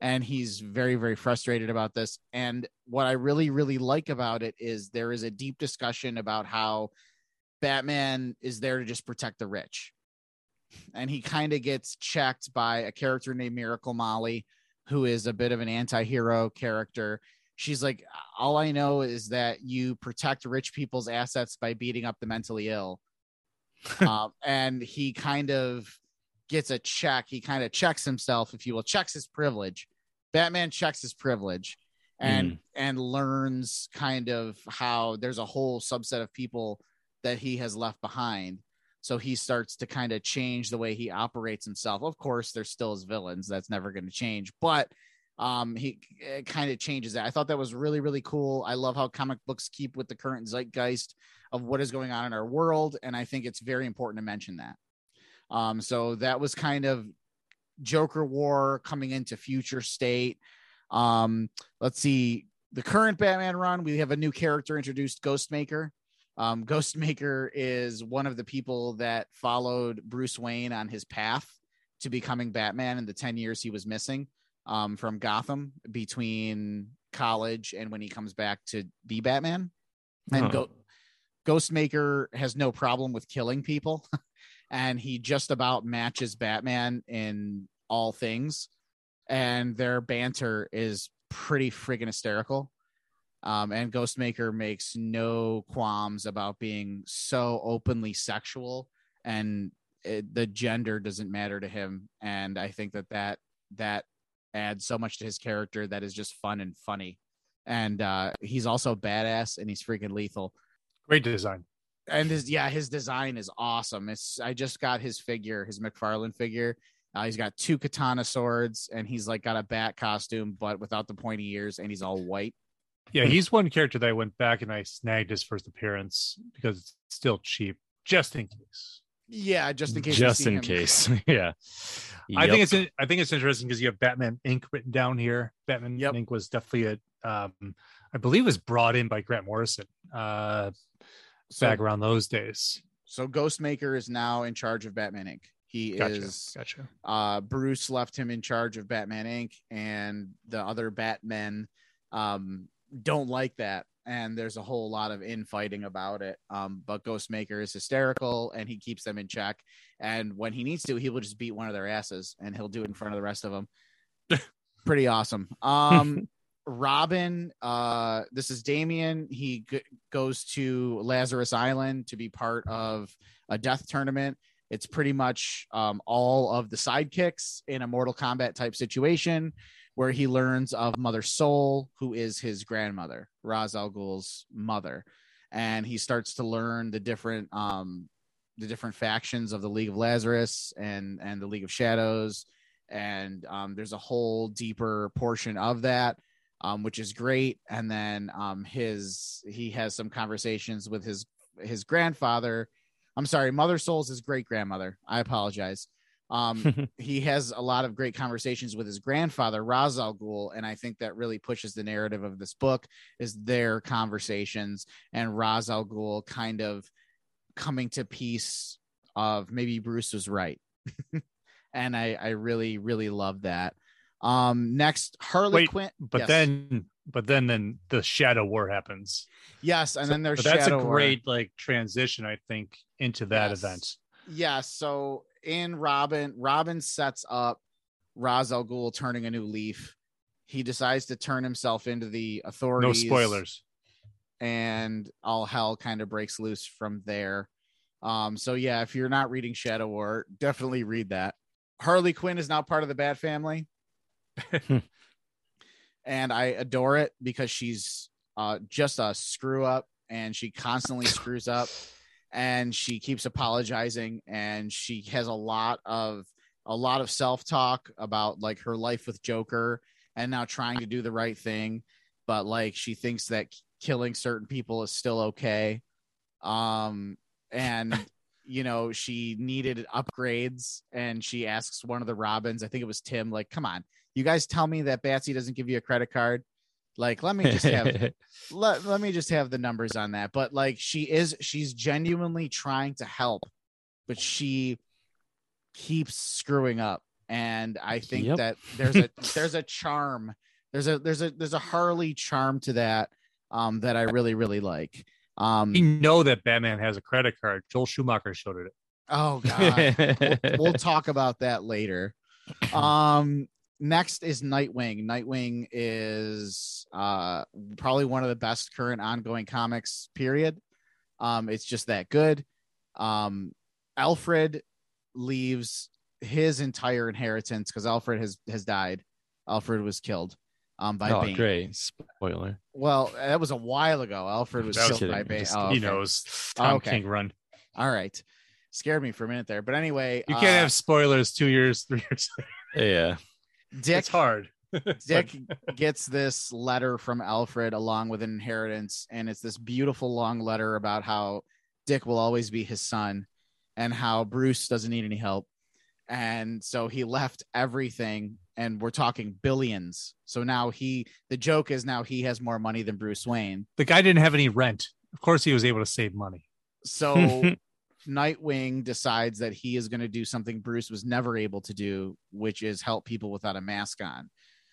And he's very very frustrated about this. And what i really really like about it is there is a deep discussion about how batman is there to just protect the rich. And he kind of gets checked by a character named miracle molly who is a bit of an anti-hero character she's like all i know is that you protect rich people's assets by beating up the mentally ill um, and he kind of gets a check. He kind of checks himself, if you will, checks his privilege. Batman checks his privilege and mm. and learns kind of how there's a whole subset of people that he has left behind. So he starts to kind of change the way he operates himself. Of course, there's still his villains. That's never going to change, but um he kind of changes that. I thought that was really really cool. I love how comic books keep with the current zeitgeist of what is going on in our world and I think it's very important to mention that. Um, so that was kind of Joker War coming into future state. Um, let's see the current Batman run. We have a new character introduced, Ghostmaker. Um, Ghostmaker is one of the people that followed Bruce Wayne on his path to becoming Batman in the 10 years he was missing um, from Gotham between college and when he comes back to be Batman. And huh. Go- Ghostmaker has no problem with killing people. and he just about matches Batman in all things. And their banter is pretty friggin' hysterical. Um, and Ghostmaker makes no qualms about being so openly sexual, and it, the gender doesn't matter to him. And I think that that that adds so much to his character that is just fun and funny. And uh, he's also badass, and he's freaking lethal. Great design and his yeah his design is awesome it's i just got his figure his mcfarlane figure uh, he's got two katana swords and he's like got a bat costume but without the pointy ears and he's all white yeah he's one character that i went back and i snagged his first appearance because it's still cheap just in case yeah just in case just in him. case yeah i yep. think it's i think it's interesting because you have batman Inc written down here batman yep. Inc was definitely a um i believe was brought in by grant morrison uh so, back around those days. So Ghostmaker is now in charge of Batman Inc. He gotcha, is gotcha. Uh, Bruce left him in charge of Batman Inc. and the other Batmen um, don't like that. And there's a whole lot of infighting about it. Um, but Ghostmaker is hysterical and he keeps them in check. And when he needs to, he will just beat one of their asses and he'll do it in front of the rest of them. Pretty awesome. Um, Robin, uh, this is Damian. He g- goes to Lazarus Island to be part of a death tournament. It's pretty much um, all of the sidekicks in a Mortal Kombat type situation where he learns of Mother Soul, who is his grandmother, Ra's al Ghul's mother. And he starts to learn the different um, the different factions of the League of Lazarus and and the League of Shadows. And um, there's a whole deeper portion of that um, which is great. And then um, his he has some conversations with his his grandfather. I'm sorry, Mother Soul's his great grandmother. I apologize. Um, he has a lot of great conversations with his grandfather, Ra's al Ghul, and I think that really pushes the narrative of this book is their conversations and Ra's al Ghul kind of coming to peace of maybe Bruce was right. and I, I really, really love that. Um, next, Harley Wait, Quinn. But yes. then, but then, then the Shadow War happens. Yes, and so, then there's that's Shadow a great War. like transition, I think, into that yes. event. Yeah. So in Robin, Robin sets up Ra's al Ghul turning a new leaf. He decides to turn himself into the authorities. No spoilers. And all hell kind of breaks loose from there. Um, so yeah, if you're not reading Shadow War, definitely read that. Harley Quinn is now part of the Bat family. and I adore it because she's uh, just a screw up and she constantly screws up and she keeps apologizing and she has a lot of a lot of self-talk about like her life with Joker and now trying to do the right thing but like she thinks that killing certain people is still okay um and you know she needed upgrades and she asks one of the robins i think it was tim like come on you guys tell me that Batsy doesn't give you a credit card. Like, let me just have let, let me just have the numbers on that. But like she is she's genuinely trying to help, but she keeps screwing up and i think Yep. that there's a there's a charm there's a there's a there's a harley charm to that um that i really really like um You know that Batman has a credit card. Joel Schumacher showed it. oh god we'll, we'll talk about that later um next is nightwing nightwing is uh probably one of the best current ongoing comics period um it's just that good um alfred leaves his entire inheritance because alfred has has died alfred was killed um by oh, Bane. great spoiler. well that was a while ago alfred was That was killed by kidding. Bane. Just Oh, He okay. knows Tom Okay. King run. all right scared me for a minute there but anyway You can't uh, have spoilers two years, three years. Yeah. Dick It's hard. Dick gets this letter from Alfred along with an inheritance, and it's this beautiful long letter about how Dick will always be his son and how Bruce doesn't need any help. And so he left everything, and we're talking billions. So now he, the joke is now he has more money than Bruce Wayne. the guy didn't have any rent. Of course, he was able to save money. So Nightwing decides that he is going to do something Bruce was never able to do, which is help people without a mask on.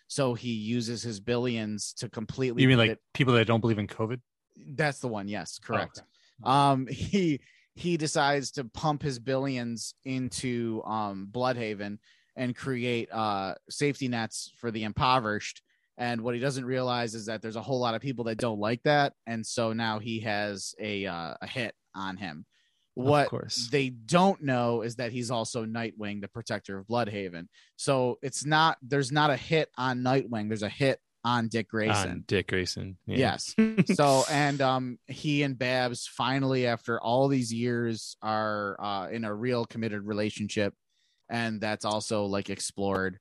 So he uses his billions to completely. You mean like it- people that don't believe in COVID? that's the one? Yes, correct. okay. Um, he he decides to pump his billions into um Blüdhaven and create uh safety nets for the impoverished. And what he doesn't realize is that there's a whole lot of people that don't like that, and so now he has a uh, a hit on him. What course. they don't know is that he's also Nightwing, the protector of Blüdhaven. So it's not there's not a hit on Nightwing. There's a hit on Dick Grayson. On Dick Grayson. Yeah. Yes. so and um he and Babs finally after all these years are uh in a real committed relationship and that's also like explored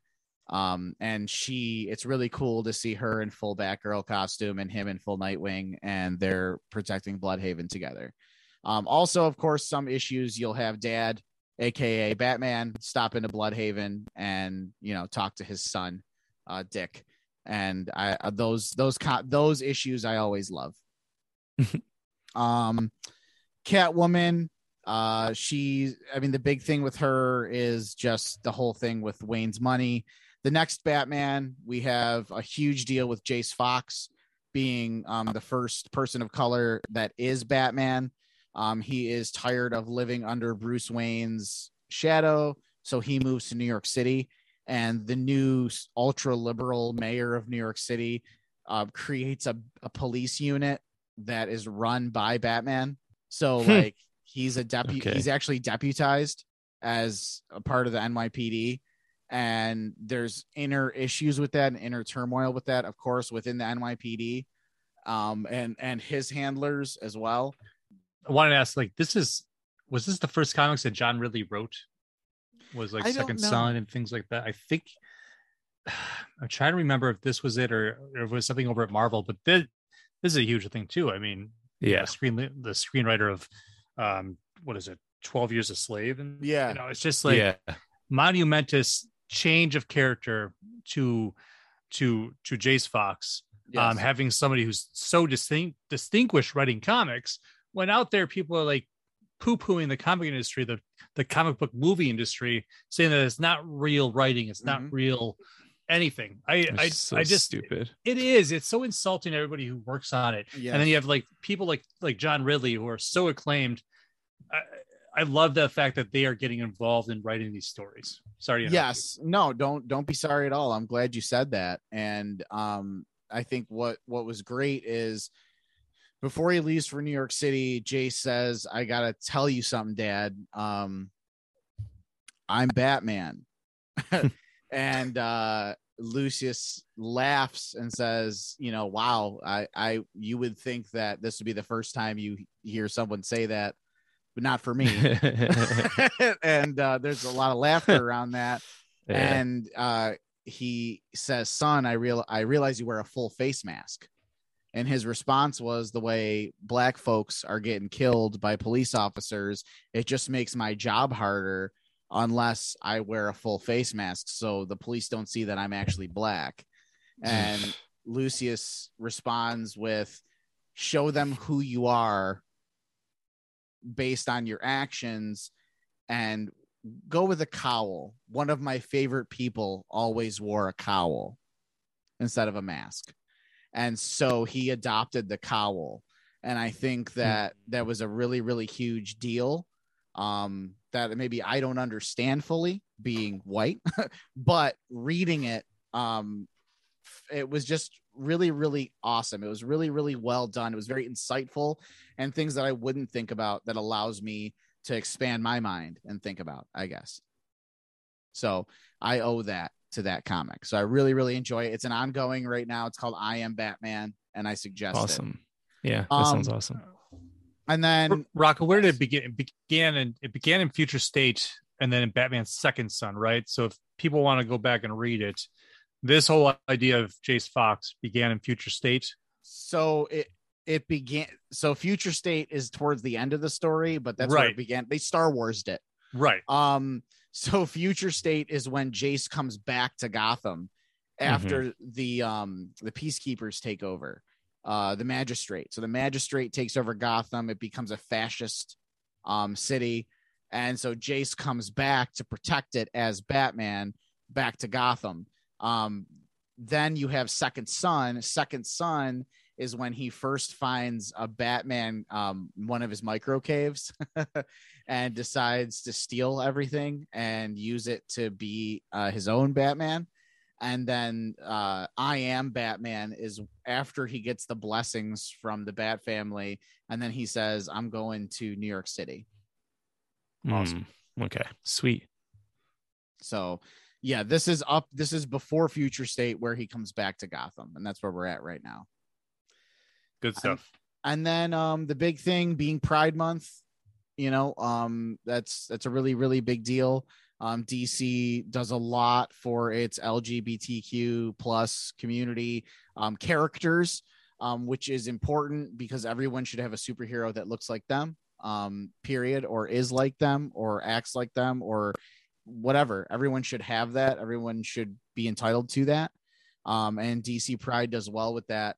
um and she it's really cool to see her in full Batgirl costume and him in full Nightwing and they're protecting Blüdhaven together. Um also of course some issues you'll have dad aka Batman stop into Blüdhaven and you know talk to his son uh Dick and I uh, those those those issues I always love. um, Catwoman, uh, she I mean the big thing with her is just the whole thing with Wayne's money. The next Batman, we have a huge deal with Jace Fox being um the first person of color that is Batman. Um, he is tired of living under Bruce Wayne's shadow, so he moves to New York City and the new ultra liberal mayor of New York City uh, creates a, a police unit that is run by Batman. So like he's a deputy, Okay. he's actually deputized as a part of the NYPD. And there's inner issues with that and inner turmoil with that, of course, within the NYPD, um, and and his handlers as well. I wanted to ask, like, this is was this the first comics that John Ridley wrote? Was like I Second. Son and things like that. I think I'm trying to remember if this was it or, or if it was something over at Marvel, but this, this is a huge thing too. I mean, Yeah. the screen the screenwriter of um what is it, Twelve Years a Slave, and Yeah. you know, it's just like yeah. monumentous change of character to to to Jace Fox um, having somebody who's so distinct distinguished writing comics when out there people are like poo-pooing the comic industry the the comic book movie industry saying that it's not real writing it's not Mhm. real anything i It's i, so I just stupid. it is it's so insulting to everybody who works on it Yes. and then you have like people like like john ridley who are so acclaimed i i love the fact that they are getting involved in writing these stories sorry you. yes no don't don't be sorry at all i'm glad you said that and um i think what what was great is before he leaves for new york city jay says i gotta tell you something dad. Um i'm batman. And uh lucius laughs and says you know wow i i you would think that this would be the first time you hear someone say that but not for me. And uh there's a lot of laughter around that. Yeah. and uh he says son i real i realize you wear a full face mask and his response was the way black folks are getting killed by police officers it just makes my job harder unless i wear a full face mask so the police don't see that i'm actually black and lucius responds with show them who you are based on your actions and go with a cowl. One of my favorite people always wore a cowl instead of a mask. And so he adopted the cowl. And I think Hmm. that that was a really, really huge deal. Um, that maybe I don't understand fully being white, but reading it, um, it was just really, really awesome. It was really, really well done. It was very insightful and things that I wouldn't think about that allows me to expand my mind and think about, I guess. So I owe that to that comic. So I really, really enjoy it. It's an ongoing right now. It's called I Am Batman, and I suggest it. Awesome. Yeah, that Um, sounds awesome. And then Rocco, where did it begin? It began and it began in Future State, and then in Batman's Second Son, right? So if people want to go back and read it, this whole idea of Jace Fox began in Future State. so it it began so future state is towards the end of the story, but that's where Right. it began. They Star Warsed it. Right. Um, so future state is when Jace comes back to Gotham after the um the peacekeepers take over, uh the magistrate. So the magistrate takes over Gotham, it becomes a fascist um city, and so Jace comes back to protect it as Batman back to Gotham. Um then you have Second Son. Second Son is when he first finds a Batman, um, one of his micro caves, and decides to steal everything and use it to be uh, his own Batman. And then uh, I am Batman is after he gets the blessings from the Bat family, and then he says, "I'm going to New York City." awesome. Mm, okay, sweet. So, yeah, this is up. This is before Future State, where he comes back to Gotham, and that's where we're at right now. Good stuff. and then um the big thing being pride month you know um that's that's a really really big deal. Um dc does a lot for its lgbtq plus community um characters um which is important because everyone should have a superhero that looks like them um period or is like them or acts like them or whatever. Everyone should have that. Everyone should be entitled to that. Um and dc pride does well with that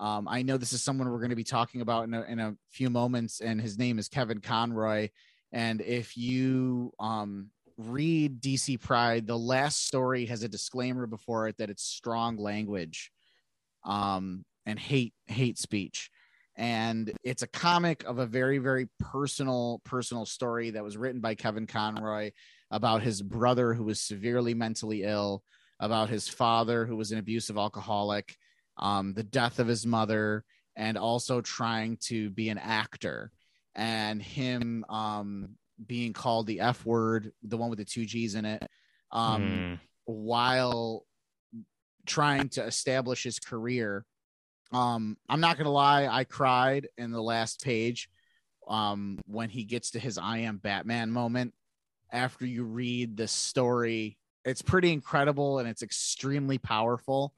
um, I know this is someone we're going to be talking about in a, in a few moments, and his name is Kevin Conroy. And if you um, read DC Pride, the last story has a disclaimer before it that it's strong language um, and hate hate speech. And it's a comic of a very very personal personal story that was written by Kevin Conroy about his brother who was severely mentally ill, about his father who was an abusive alcoholic um, the death of his mother, and also trying to be an actor, and him um, being called the F word, the one with the two G's in it, um, Mm, while trying to establish his career. Um, I'm not gonna lie, I cried in the last page um, when he gets to his I am Batman moment. After you read the story, it's pretty incredible and it's extremely powerful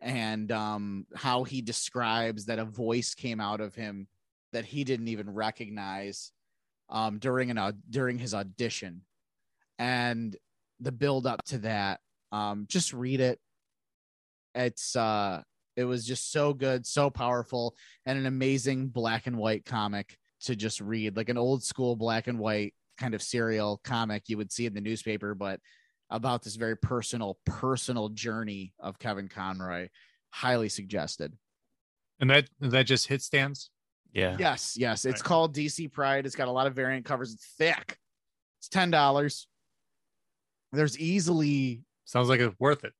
and um, how he describes that a voice came out of him that he didn't even recognize um, during an aud- during his audition, and the build up to that. Um, just read it. It's uh, it was just so good, so powerful, and an amazing black and white comic to just read, like an old school black and white kind of serial comic you would see in the newspaper, but about this very personal, personal journey of Kevin Conroy. Highly suggested. And that that just hit stands. yeah. Yes, yes. It's Right. called DC Pride. It's got a lot of variant covers. It's thick. It's ten dollars. There's easily Sounds like it's worth it.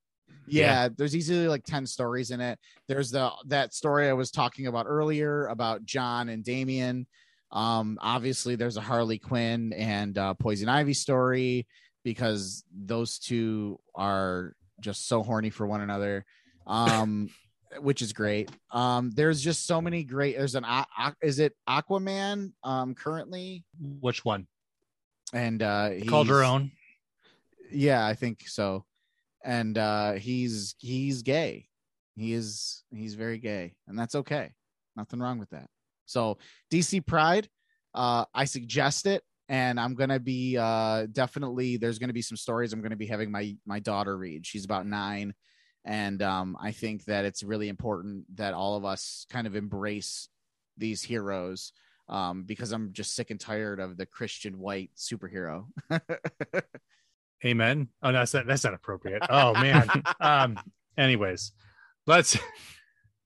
yeah, there's easily like 10 stories in it. There's the that story I was talking about earlier about John and Damian. Um, obviously there's a Harley Quinn and uh, Poison Ivy story because those two are just so horny for one another. Um, which is great. Um, there's just so many great. There's an A- is it Aquaman um currently Which one? and uh Called her own. yeah i think so and uh he's he's gay he is he's very gay and that's okay nothing wrong with that so dc pride uh i suggest it and i'm gonna be uh definitely there's gonna be some stories i'm gonna be having my my daughter read she's about nine and um i think that it's really important that all of us kind of embrace these heroes um, because I'm just sick and tired of the Christian white superhero. Amen. Oh, no, that's not, that's not appropriate. Oh man. um. Anyways, let's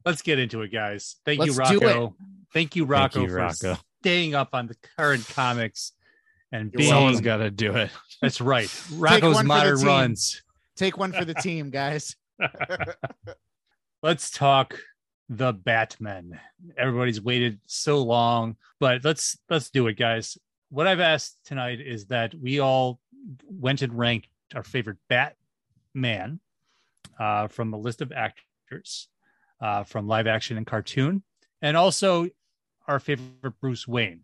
let's get into it, guys. Thank you, Let's do Rocco. Thank you, Rocco, you, for Rocco. staying up on the current comics and You're being. Someone's got to do it. That's right. Rocco's one for the modern runs. Take one for the team, guys. let's talk the Batman. Everybody's waited so long, but let's let's do it, guys. What I've asked tonight is that we all went and ranked our favorite Batman uh, from a list of actors uh, from live action and cartoon, and also our favorite Bruce Wayne.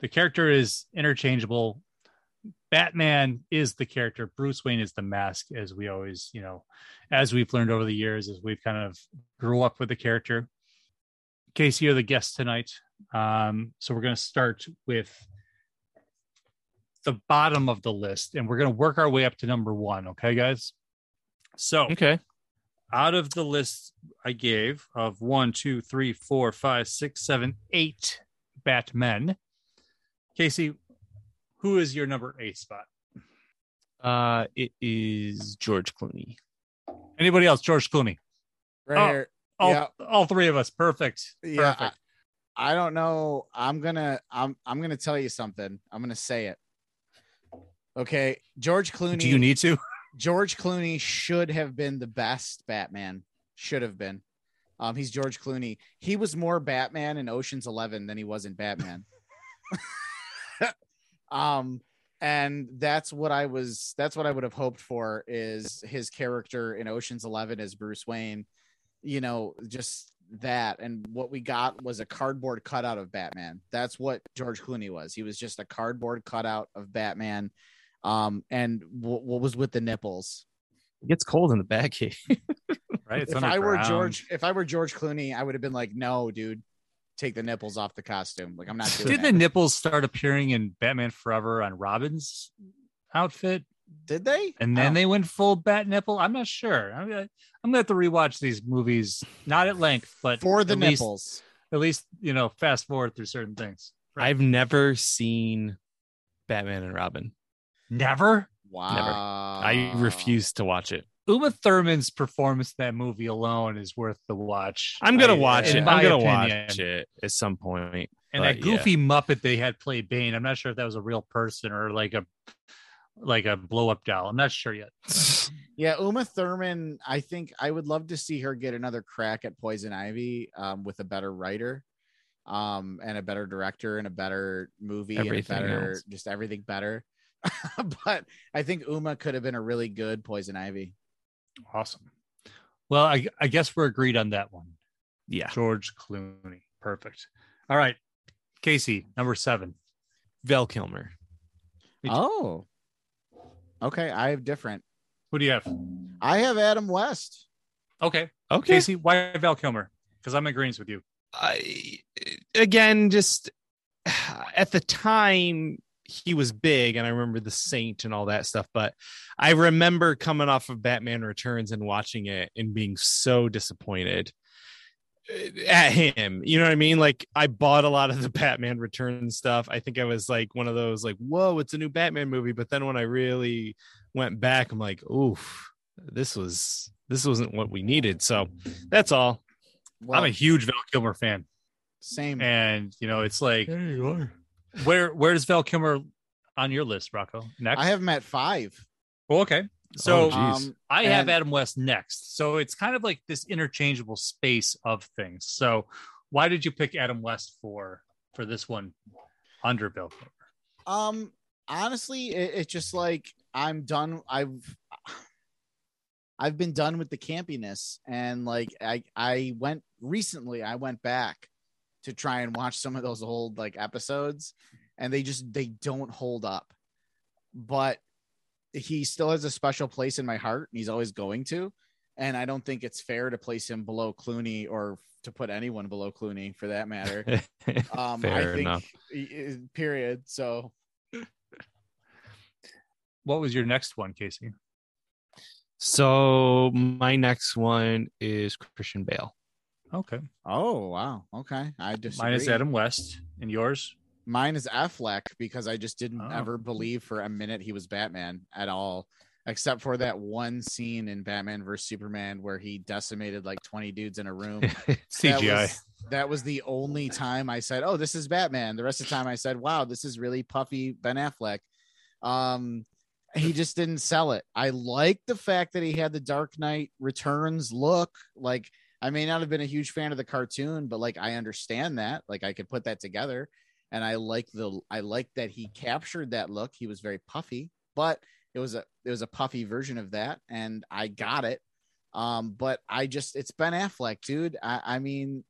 The character is interchangeable. Batman is the character. Bruce Wayne is the mask, as we always, you know, as we've learned over the years, as we've kind of grew up with the character. Casey, you're the guest tonight. Um, so we're going to start with the bottom of the list and we're going to work our way up to number one. Okay, guys? So, Okay. out of the list I gave of one, two, three, four, five, six, seven, eight Batmen, Casey, who is your number eight spot? Uh, it is George Clooney. Anybody else? George Clooney. Right Oh, here. All, Yeah. all three of us. Perfect. Yeah, Perfect. I, I don't know. I'm gonna I'm I'm gonna tell you something. I'm gonna say it. Okay, George Clooney. Do you need to? George Clooney should have been the best Batman. Should have been. Um, he's George Clooney. He was more Batman in Ocean's Eleven than he was in Batman. um, and that's what I was. That's what I would have hoped for is his character in Ocean's Eleven as Bruce Wayne. You know, just that, and what we got was a cardboard cutout of Batman. That's what George Clooney was. He was just a cardboard cutout of Batman. Um, and w- what was with the nipples? It gets cold in the Batcave. Right. It's if I were. George, if I were George Clooney, I would have been like, "No, dude, take the nipples off the costume. Like, I'm not doing Did the nipples start appearing in Batman Forever on Robin's outfit, Did they? and then don't- they went full bat nipple? I'm not sure. I'm gonna, I'm gonna have to rewatch these movies, not at length, but for the at least- nipples. at least you know, fast forward through certain things. I've never seen Batman and Robin. Never. Wow. Never. I refuse to watch it. Uma Thurman's performance in that movie alone is worth the watch. I'm gonna I- watch in it. I'm gonna opinion. watch it at some point. And but that goofy Muppet they had play Bane. I'm not sure if that was a real person or like a like a blow up doll. I'm not sure yet. Yeah, Uma Thurman. I think I would love to see her get another crack at Poison Ivy um, with a better writer, um, and a better director and a better movie Everything and a better else. just everything better. but I think Uma could have been a really good Poison Ivy. Awesome. Well, I, I guess we're agreed on that one. Yeah. George Clooney. Perfect. All right. Casey, number seven. Val Kilmer. Oh, okay. I have different. Who do you have? I have Adam West. Okay. Okay. Casey, why Val Kilmer? Because I'm in agreement with you. I again just at the time he was big and I remember the Saint and all that stuff, but I remember coming off of Batman Returns and watching it and being so disappointed uh, at him. You know what I mean? Like I bought a lot of the Batman Returns stuff. I think I was like one of those like, whoa, it's a new Batman movie. But then when I really went back, I'm like, oof, this was this wasn't what we needed. So that's all. Well, I'm a huge Val Kilmer fan. same. And, you know, it's like, where where's Val Kilmer on your list, Rocco? Next? I have him at five. Well, okay. So Oh. Um, I have and- Adam West next. So it's kind of like this interchangeable space of things. So why did you pick Adam West for for this one under Bill Kilmer? Um, honestly, it, it's just like I'm done. I've I've been done with the campiness, and like I I went recently. I went back to try and watch some of those old like episodes, and they just they don't hold up. But he still has a special place in my heart, and he's always going to. And I don't think it's fair to place him below Clooney or to put anyone below Clooney for that matter. Um, I Fair think, enough. period. So What was your next one, Casey? So my next one is Christian Bale. Okay. Oh wow. Okay. I just Mine is Adam West, and yours. Mine is Affleck because I just didn't Oh. ever believe for a minute he was Batman at all, except for that one scene in Batman vs Superman where he decimated like 20 dudes in a room. That CGI. was, that was the only time I said, "Oh, this is Batman." The rest of the time, I said, "Wow, this is really puffy Ben Affleck." Um, he just didn't sell it. I like the fact that he had the Dark Knight Returns look. Like, I may not have been a huge fan of the cartoon, but like, I understand that. Like, I could put that together, and I like the I like that he captured that look. He was very puffy, but it was a it was a puffy version of that, and I got it. Um, but I just it's Ben Affleck, dude. I, I mean,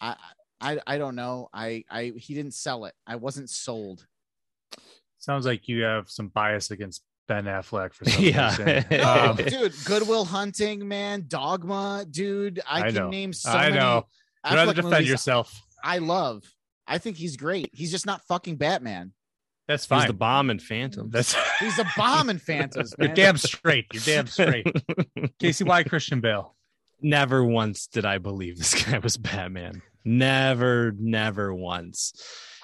I I I don't know. I I he didn't sell it. I wasn't sold. Sounds like you have some bias against Ben Affleck for some Yeah. reason. No, Um, dude, Good Will Hunting, man, Dogma, dude. I, I can know. name so I many know. You don't have to defend yourself. I love. I think he's great. He's just not fucking Batman. That's fine. He's the bomb and Phantom. That's He's a bomb in Phantoms, you're damn straight. You're damn straight. Casey, why Christian Bale? never once did I believe this guy was Batman. Never, never once.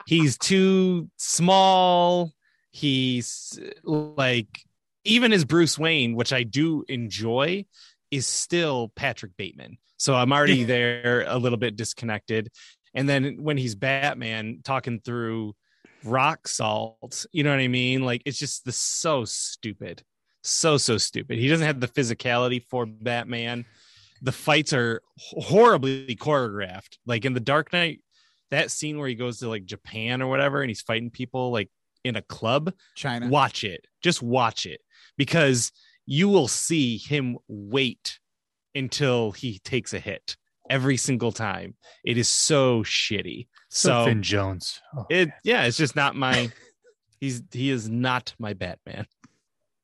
He's too small. He's like, even as Bruce Wayne, which I do enjoy, is still Patrick Bateman. So I'm already there a little bit disconnected. And then when he's Batman talking through rock salt, you know what I mean? Like, it's just the so stupid. So, so stupid. He doesn't have the physicality for Batman the fights are horribly choreographed. Like in the Dark Knight, that scene where he goes to like Japan or whatever and he's fighting people like in a club, China. watch it. Just watch it because you will see him wait until he takes a hit every single time. It is so shitty. So So Finn Jones. Oh. it yeah, it's just not my he's he is not my Batman.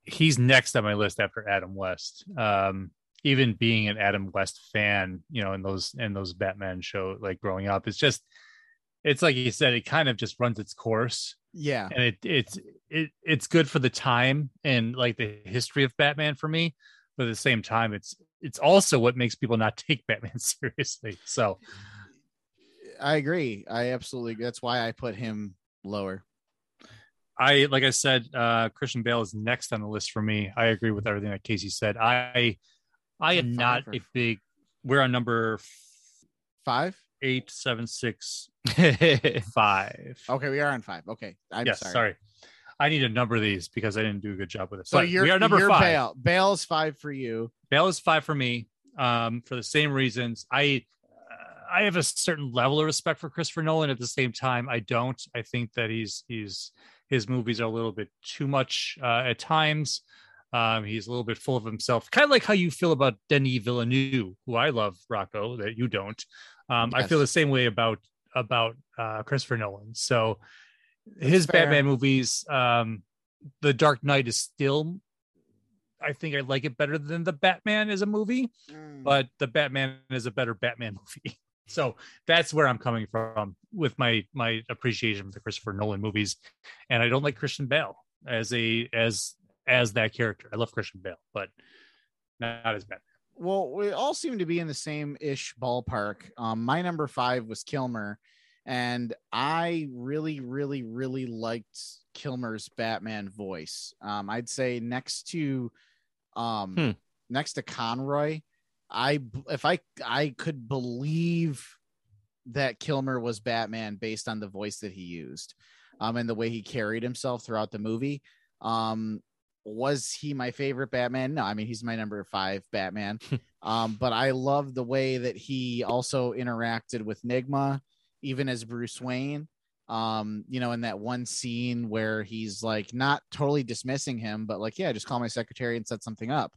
he's next on my list after Adam West. Um, even being an Adam West fan, you know, in those in those Batman show, like growing up, it's just it's like you said, it kind of just runs its course, Yeah. and it it's it it's good for the time and like the history of Batman for me. But at the same time, it's it's also what makes people not take Batman seriously. So I agree. I absolutely that's why I put him lower. I like I said, uh Christian Bale is next on the list for me. I agree with everything that Casey said. I I am not a big we're on number Five? Eight seven six five. Okay, we are on five. Okay. I'm yes, sorry. sorry. I need to number these because I didn't do a good job with it. So But you're we are number you're five. Bale. Bale's five for you. Bale is five for me. Um, for the same reasons. I uh, I have a certain level of respect for Christopher Nolan. At the same time, I don't. I think that he's he's his movies are a little bit too much uh, at times. Um, he's a little bit full of himself, kind of like how you feel about Denis Villeneuve, who I love, Rocco, that you don't. Um, I feel the same way about about uh, Christopher Nolan. So his fair. Batman movies, um, The Dark Knight is still, I think I like it better than the Batman as a movie, Mm. but the Batman is a better Batman movie. So that's where I'm coming from with my my appreciation of the Christopher Nolan movies, and I don't like Christian Bale as a as as that character. I love Christian Bale, but not as Batman. Well, we all seem to be in the same ish ballpark. Um, my number five was Kilmer, and I really, really, really liked Kilmer's Batman voice. Um, I'd say next to, um, Hmm. next to Conroy, I if I I could believe that Kilmer was Batman based on the voice that he used, um, and the way he carried himself throughout the movie. Um, was he my favorite Batman? No, I mean he's my number five Batman. um, but I love the way that he also interacted with Nigma, even as Bruce Wayne. Um, you know, in that one scene where he's like not totally dismissing him, but like, yeah, just call my secretary and set something up.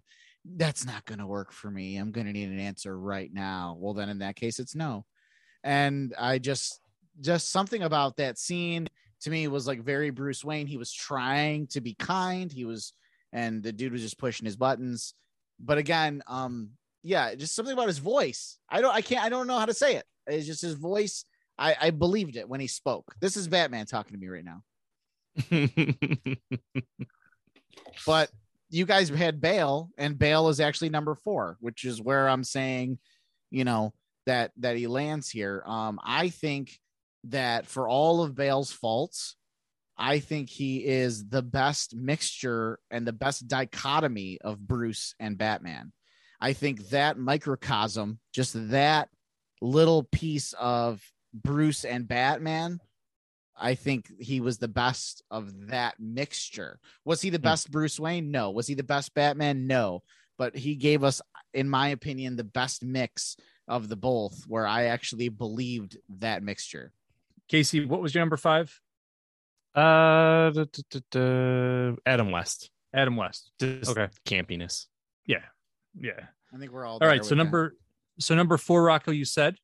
That's not gonna work for me. I'm gonna need an answer right now. Well, then in that case, it's no. And I just just something about that scene to me was like very Bruce Wayne. He was trying to be kind. He was, and the dude was just pushing his buttons. But again, um, yeah, just something about his voice. I don't, I can't, I don't know how to say it. It's just his voice. I, I believed it when he spoke. This is Batman talking to me right now. But you guys had Bale, and Bale is actually number four, which is where I'm saying, you know, that that he lands here. Um, I think that for all of Bale's faults, I think he is the best mixture and the best dichotomy of Bruce and Batman. I think that microcosm, just that little piece of Bruce and Batman, I think he was the best of that mixture. Was he the hmm. best Bruce Wayne? No. Was he the best Batman? No. But he gave us, in my opinion, the best mix of the both, where I actually believed that mixture. Casey, what was your number five? Uh, da, da, da, da, Adam West. Adam West. Just Okay. campiness. Yeah. Yeah. I think we're all All there right. So with that. number so number four, Rocco, you said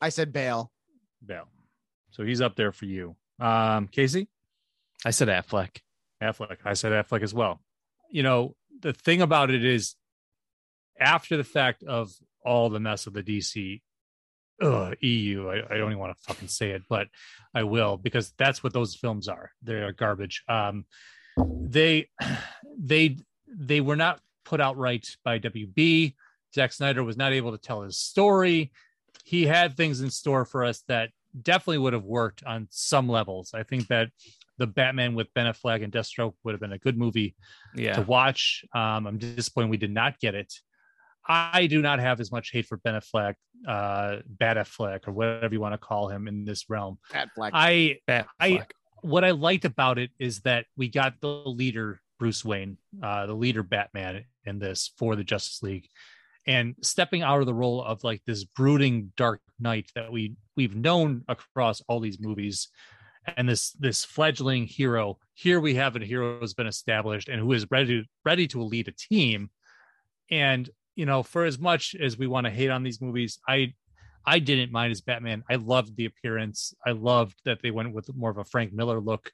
I said Bale. Bale. So he's up there for you. Um, Casey? I said Affleck. Affleck. I said Affleck as well. You know, the thing about it is, after the fact of all the mess of the DC ugh, EU, I, I don't even want to fucking say it, but I will because that's what those films are. They are garbage. Um, they, they, they were not put out right by WB. Zack Snyder was not able to tell his story. He had things in store for us that definitely would have worked on some levels. I think that the Batman with Ben Affleck and Deathstroke would have been a good movie Yeah. to watch. Um, I'm disappointed we did not get it. I do not have as much hate for Ben Affleck, uh, Bad Affleck, or whatever you want to call him in this realm. Batfleck. I Affleck. I- what I liked about it is that we got the leader Bruce Wayne, uh, the leader Batman in this for the Justice League, and stepping out of the role of like this brooding Dark Knight that we we've known across all these movies, and this this fledgling hero. Here we have a hero who's been established and who is ready ready to lead a team, and you know, for as much as we want to hate on these movies, I I didn't mind as Batman. I loved the appearance. I loved that they went with more of a Frank Miller look.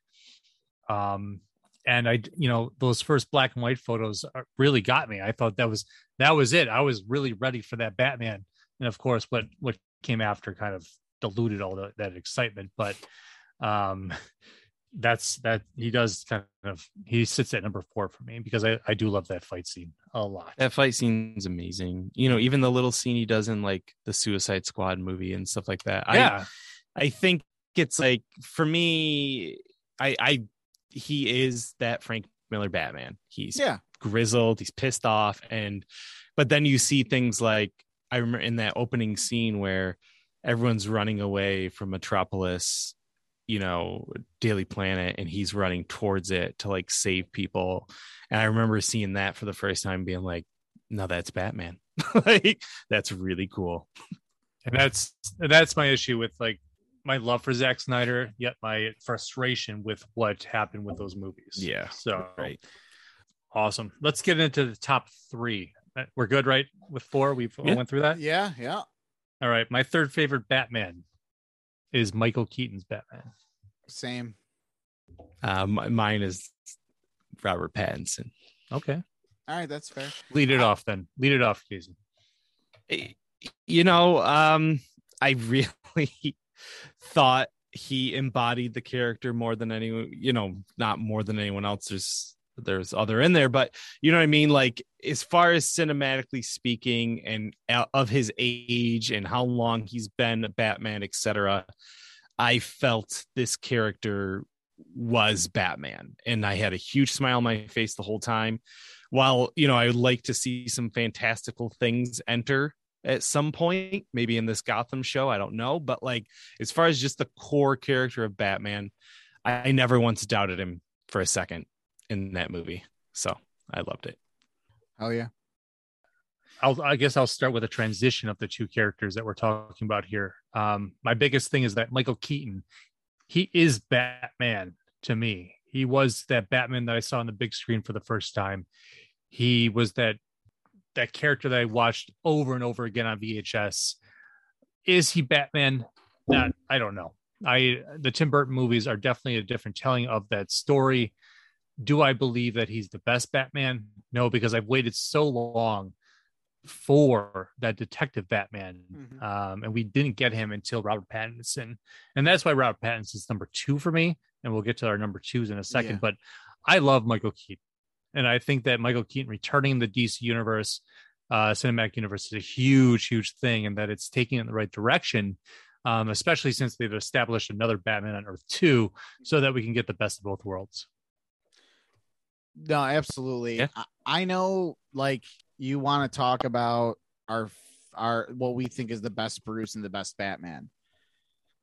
Um, and I, you know, those first black and white photos really got me. I thought that was that was it. I was really ready for that Batman. And of course, what what came after kind of diluted all the, that excitement. But um, that's that he does kind of he sits at number four for me because I I do love that fight scene a lot. That fight scene's amazing. You know, even the little scene he does in like the Suicide Squad movie and stuff like that. Yeah, I I think it's like for me, I I he is that Frank Miller Batman. He's yeah. grizzled, he's pissed off, and but then you see things like I remember in that opening scene where everyone's running away from Metropolis, you know, Daily Planet, and he's running towards it to like save people. And I remember seeing that for the first time, being like, "No, that's Batman. like that's really cool." and that's that's my issue with like my love for Zack Snyder, yet my frustration with what happened with those movies. Yeah, So right. awesome. Let's get into the top three. We're good, right? With four, we've Yeah. went through that. Yeah, yeah. All right. My third favorite Batman is Michael Keaton's Batman. Same. Um, mine is Robert Pattinson. Okay. All right, that's fair. Lead it off then. Lead it off, Casey. you know um i really thought he embodied the character more than anyone you know not more than anyone else there's there's other in there but you know what i mean like as far as cinematically speaking and of his age and how long he's been batman etc i felt this character was batman and i had a huge smile on my face the whole time while you know i would like to see some fantastical things enter at some point, maybe in this Gotham show. I don't know. But like, as far as just the core character of Batman, I, I never once doubted him for a second in that movie. So I loved it. Oh yeah. I'll, I guess I'll start with a transition of the two characters that we're talking about here. Um, my biggest thing is that Michael Keaton, he is Batman to me. He was that Batman that I saw on the big screen for the first time. He was that that character that I watched over and over again on VHS. Is he Batman? Not, I don't know. I the Tim Burton movies are definitely a different telling of that story. Do I believe that he's the best Batman? No, because I've waited so long for that detective Batman, Mhm. um, and we didn't get him until Robert Pattinson, and that's why Robert Pattinson's number two for me. And we'll get to our number twos in a second. Yeah. But I love Michael Keaton, and I think that Michael Keaton returning in the DC universe uh, cinematic universe is a huge, huge thing, and that it's taking it in the right direction. Um, especially since they've established another Batman on Earth two, so that we can get the best of both worlds. No, absolutely. Yeah. I, I know, like you want to talk about our our what we think is the best Bruce and the best Batman,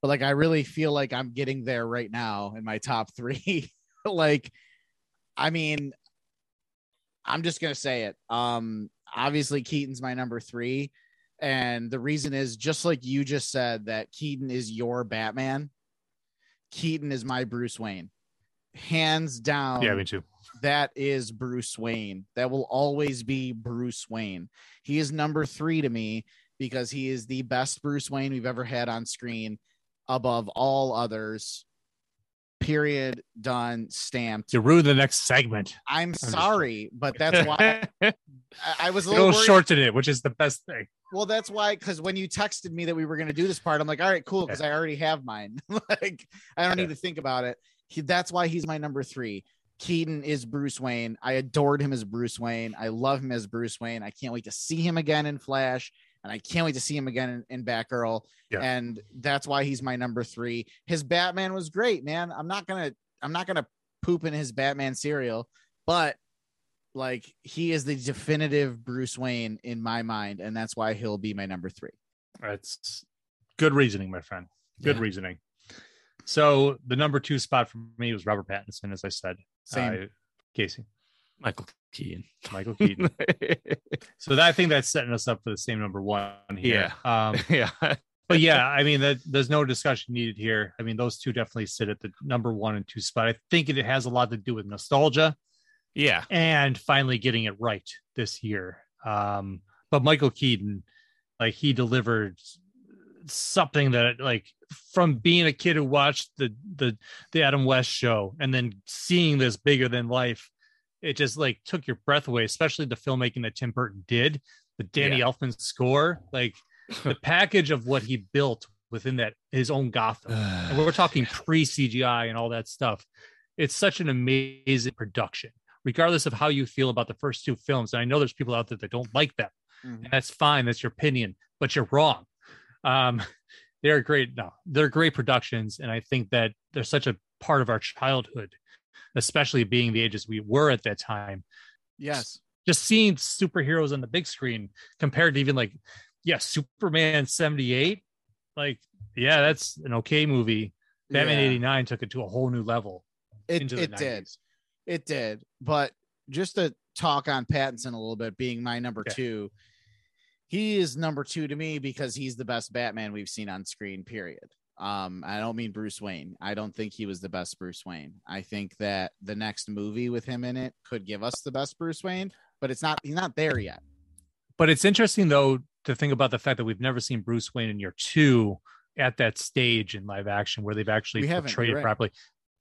but like I really feel like I'm getting there right now in my top three. like, I mean, I'm just gonna say it. Um, obviously Keaton's my number three, and the reason is just like you just said that Keaton is your Batman. Keaton is my Bruce Wayne, hands down yeah, me too. That is Bruce Wayne. That will always be Bruce Wayne. He is number three to me because he is the best Bruce Wayne we've ever had on screen above all others. Period. Done. Stamped. You ruined the next segment. I'm just sorry, but that's why I, I was a little worried. shorten it, which is the best thing. Well, that's why, because when you texted me that we were going to do this part, I'm like, all right, cool, because I already have mine. like, I don't need to think about it. He, that's why he's my number three. Keaton is Bruce Wayne. I adored him as Bruce Wayne. I love him as Bruce Wayne. I can't wait to see him again in Flash, and I can't wait to see him again in, in Batgirl. Yeah. And that's why he's my number three. His Batman was great, man. I'm not gonna, I'm not gonna poop in his Batman cereal, but like he is the definitive Bruce Wayne in my mind, and that's why he'll be my number three. That's good reasoning, my friend. Good Yeah. reasoning. So the number two spot for me was Robert Pattinson, as I said. Same. Uh, Casey, Michael Keaton. Michael Keaton. so that, I think that's setting us up for the same number one here. Um, yeah. but yeah, I mean, that, there's no discussion needed here. I mean, those two definitely sit at the number one and two spot. I think it has a lot to do with nostalgia Yeah. and finally getting it right this year. Um, but Michael Keaton, like he delivered something that like from being a kid who watched the the the Adam West show and then seeing this bigger than life, it just like took your breath away, especially the filmmaking that Tim Burton did, the Danny Yeah. Elfman score, like the package of what he built within that his own Gotham and we're talking pre CGI and all that stuff. It's such an amazing production, regardless of how you feel about the first two films. And I know there's people out there that don't like them, and that's fine. That's your opinion, but you're wrong. Um, they're great. No, they're great productions, and I think that they're such a part of our childhood, especially being the ages we were at that time. Yes. Just seeing superheroes on the big screen compared to even like, yeah, Superman '78. Like, yeah, that's an okay movie. Batman Yeah. '89 took it to a whole new level. It, it did. It did. But just to talk on Pattinson a little bit, being my number two, he is number two to me because he's the best Batman we've seen on screen, period. Um, I don't mean Bruce Wayne. I don't think he was the best Bruce Wayne. I think that the next movie with him in it could give us the best Bruce Wayne, but it's not he's not there yet. But it's interesting though to think about the fact that we've never seen Bruce Wayne in year two at that stage in live action where they've actually portrayed it right. properly.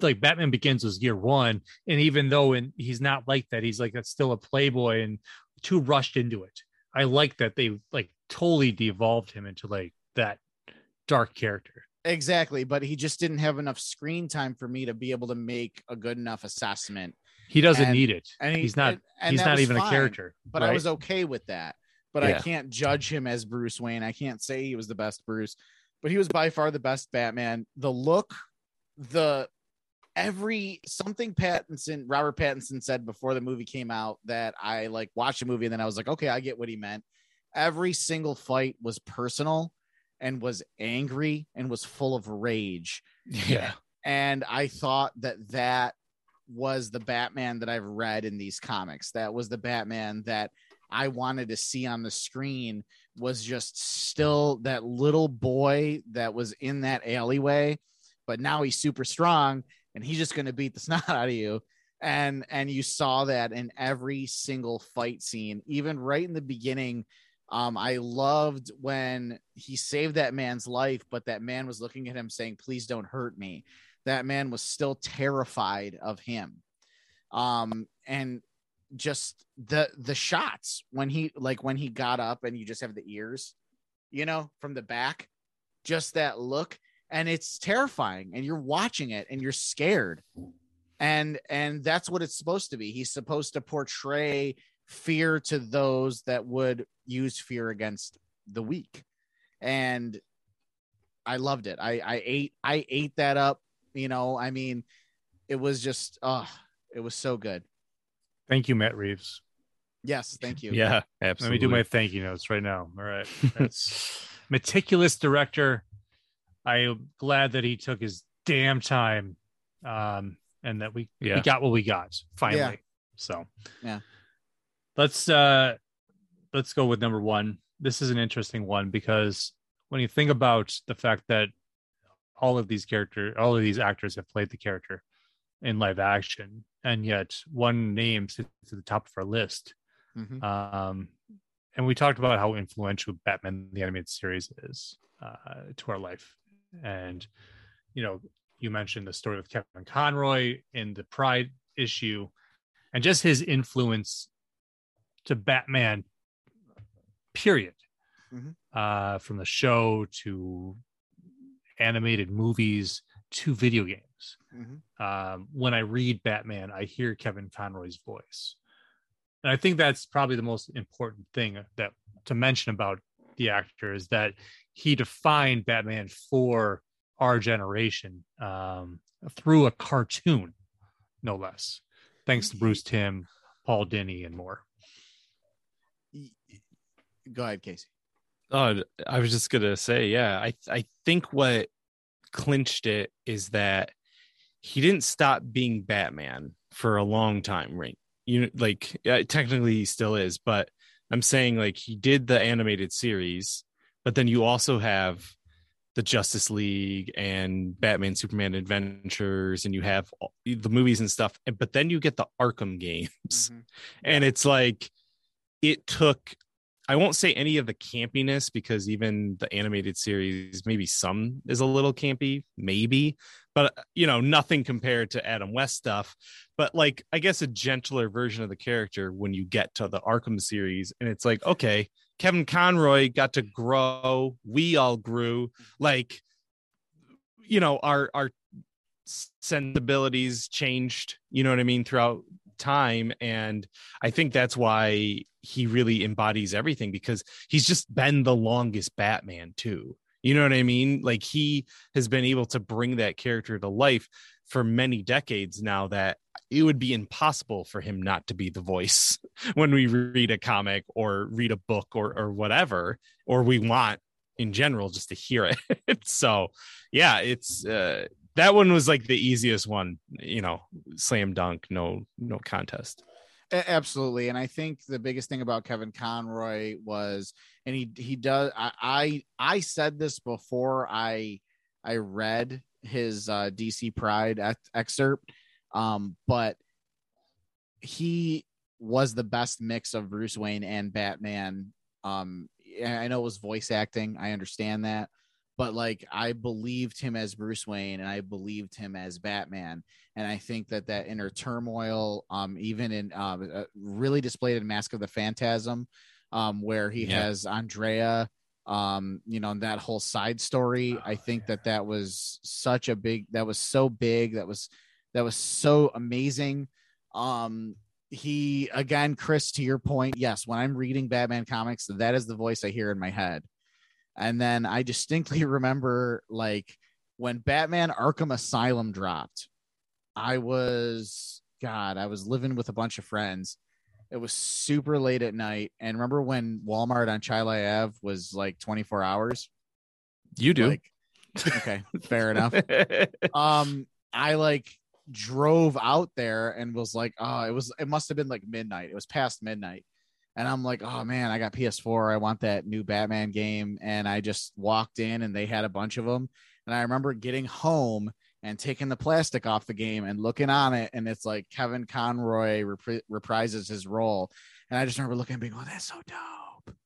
Like Batman Begins was year one, and even though in, he's not like that, he's like that's still a playboy and too rushed into it. I like that they like totally devolved him into like that dark character. Exactly, but he just didn't have enough screen time for me to be able to make a good enough assessment. He doesn't And- need it. And he- he's not. and- and he's not was even a character. but I was okay with that. But I can't judge him as Bruce Wayne. I can't say he was the best Bruce, but he was by far the best Batman. The look, the every something Pattinson, Robert Pattinson said before the movie came out that I like watched the movie and then I was like, okay, I get what he meant. Every single fight was personal and was angry and was full of rage Yeah. and I thought that that was the Batman that I've read in these comics. That was the Batman that I wanted to see on the screen was just still that little boy that was in that alleyway, but now he's super strong and he's just going to beat the snot out of you. And and you saw that in every single fight scene, even right in the beginning. Um, I loved when he saved that man's life, but that man was looking at him saying, "Please don't hurt me." That man was still terrified of him. Um, and just the the shots when he like when he got up and you just have the ears, you know, from the back, just that look, and it's terrifying. And you're watching it and you're scared, and and that's what it's supposed to be. He's supposed to portray fear to those that would use fear against the weak. And I loved it. I I ate I ate that up, you know. I mean, it was just uh it was so good. Thank you, Matt Reeves. Yes, thank you. Yeah, absolutely. Let me do my thank you notes right now. All right. That's meticulous director. I am glad that he took his damn time um, and that we, Yeah. we got what we got finally. Yeah. So Yeah. let's uh let's go with number one. This is an interesting one because when you think about the fact that all of these character all of these actors have played the character in live action and yet one name sits at the top of our list Mhm. um, and we talked about how influential Batman the animated series is uh, to our life. And you know, you mentioned the story with Kevin Conroy in the Pride issue, and just his influence to Batman. Period. Mhm. Uh, from the show to animated movies to video games Mhm. um, when I read Batman, I hear Kevin Conroy's voice. And I think that's probably the most important thing that to mention about the actor is that he defined Batman for our generation um, through a cartoon, no less, thanks to Bruce Timm, Paul Dini, and more. Go ahead, Casey. Oh, I was just gonna say, yeah. I I think what clinched it is that he didn't stop being Batman for a long time, right? You like technically he still is, but I'm saying like he did the animated series, but then you also have the Justice League and Batman Superman Adventures, and you have all- the movies and stuff. But then you get the Arkham games, mm-hmm. and it's like it took I won't say any of the campiness because even the animated series, maybe some is a little campy, maybe, but uh, you know, nothing compared to Adam West stuff. But like, I guess a gentler version of the character when you get to the Arkham series, and it's like, okay, Kevin Conroy got to grow, we all grew, like, you know, our our sensibilities changed, you know what I mean, throughout time and I think that's why he really embodies everything because he's just been the longest Batman too. You know what I mean? Like he has been able to bring that character to life for many decades now that it would be impossible for him not to be the voice when we read a comic or read a book or or whatever or we want in general just to hear it. so, yeah, it's uh that one was like the easiest one, you know, slam dunk, no no contest. Absolutely, and I think the biggest thing about Kevin Conroy was, and he he does. I I, I said this before I I read his uh, DC Pride ex- excerpt, um, but he was the best mix of Bruce Wayne and Batman. Um, I know it was voice acting. I understand that, but like I believed him as Bruce Wayne and I believed him as Batman and I think that that inner turmoil, um, even in um, uh, really displayed in Mask of the Phantasm, um, where he Yeah. has Andrea, um, you know, and that whole side story. I think that that was such a big, that was so big, that was that was so amazing. Um, he again, Chris, to your point, yes, when I'm reading Batman comics, that is the voice I hear in my head. And then I distinctly remember like when Batman Arkham Asylum dropped, I was God, I was living with a bunch of friends. It was super late at night. And remember when Walmart on Chile Ave was like 24 hours? You do. Like, okay, fair enough. Um, I like drove out there and was like, oh, it was it must have been like midnight. It was past midnight. And I'm like, oh man, I got PS4. I want that new Batman game. And I just walked in and they had a bunch of them. And I remember getting home and taking the plastic off the game and looking on it. And it's like Kevin Conroy repri- reprises his role. And I just remember looking and being, oh, that's so dope.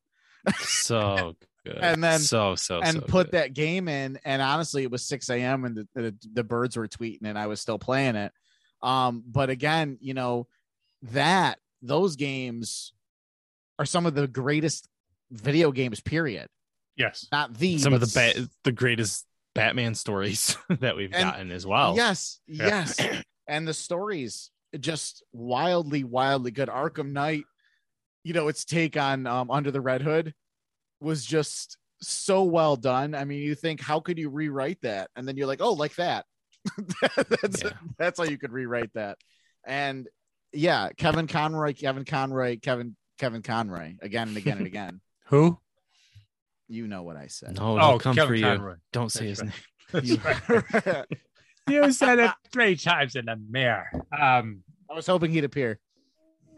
so good. And then- so so and so put good. that game in. And honestly, it was 6 a.m. and the, the, the birds were tweeting and I was still playing it. Um, but again, you know, that those games are some of the greatest video games, period. Yes. Not the some of the but ba- the greatest Batman stories that we've And- gotten as well. Yes, Yeah. yes. and the stories just wildly, wildly good. Arkham Knight, you know, its take on um, Under the Red Hood was just so well done. I mean, you think, how could you rewrite that? And then you're like, oh, like that. that's Yeah. that's how you could rewrite that. And yeah, Kevin Conroy, Kevin Conroy, Kevin Kevin Conroy, again and again and again. Who? You know what I said. No, oh, don't come Kevin for you. Conroy. Don't say That's his right. name. That's right. you said it three times in the mirror. Um, I was hoping he'd appear.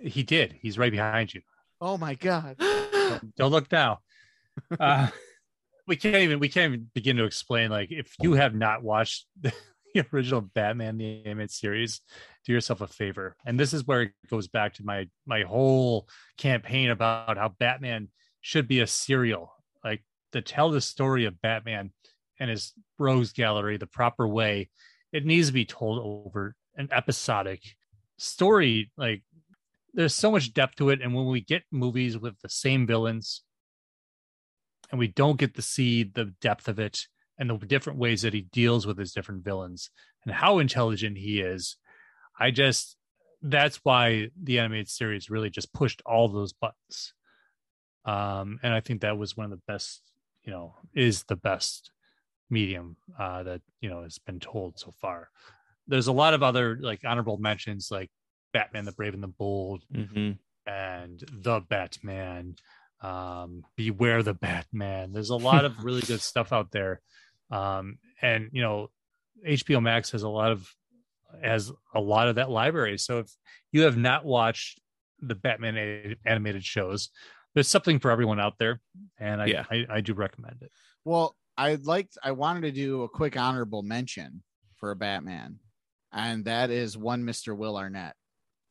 he did. He's right behind you. Oh my god. Don't look now. Uh, we can't even we can't even begin to explain. Like, if you have not watched the original Batman the animated series, do yourself a favor. And this is where it goes back to my my whole campaign about how Batman should be a serial, like to tell the story of Batman and his Rogues Gallery the proper way. It needs to be told over an episodic story. Like, there's so much depth to it, and when we get movies with the same villains and we don't get to see the depth of it and the different ways that he deals with his different villains and how intelligent he is. I just that's why the animated series really just pushed all those buttons. Um, and I think that was one of the best, you know, is the best medium uh, that you know has been told so far. There's a lot of other like honorable mentions, like Batman the Brave and the Bold, Mhm. and the Batman, um, Beware the Batman. There's a lot of really good stuff out there, um, and you know, HBO Max has a lot of has a lot of that library. So if you have not watched the Batman animated shows, there's something for everyone out there, and I Yeah. I, I do recommend it. Well, I'd like I wanted to do a quick honorable mention for a Batman, and that is one Mr. Will Arnett.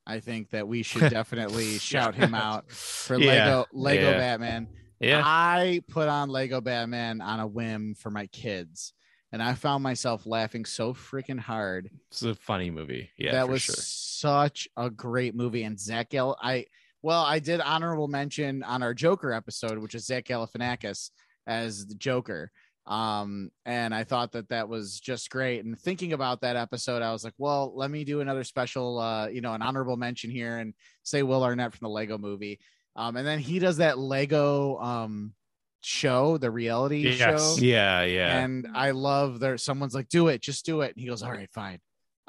I think that we should definitely shout him out for Yeah, Lego Lego yeah. Batman. Yeah. I put on Lego Batman on a whim for my kids, and I found myself laughing so freaking hard. It's a funny movie. Yeah, that for was sure. such a great movie. And Zach Gal, I well, I did honorable mention on our Joker episode, which is Zach Galifianakis as the Joker. Um, and I thought that that was just great. And thinking about that episode, I was like, well, let me do another special, uh, you know, an honorable mention here and say Will Arnett from the Lego movie. Um, and then he does that Lego um show, the reality Yes. show. Yeah, yeah. And I love there someone's like, do it, just do it. And he goes, All right, fine.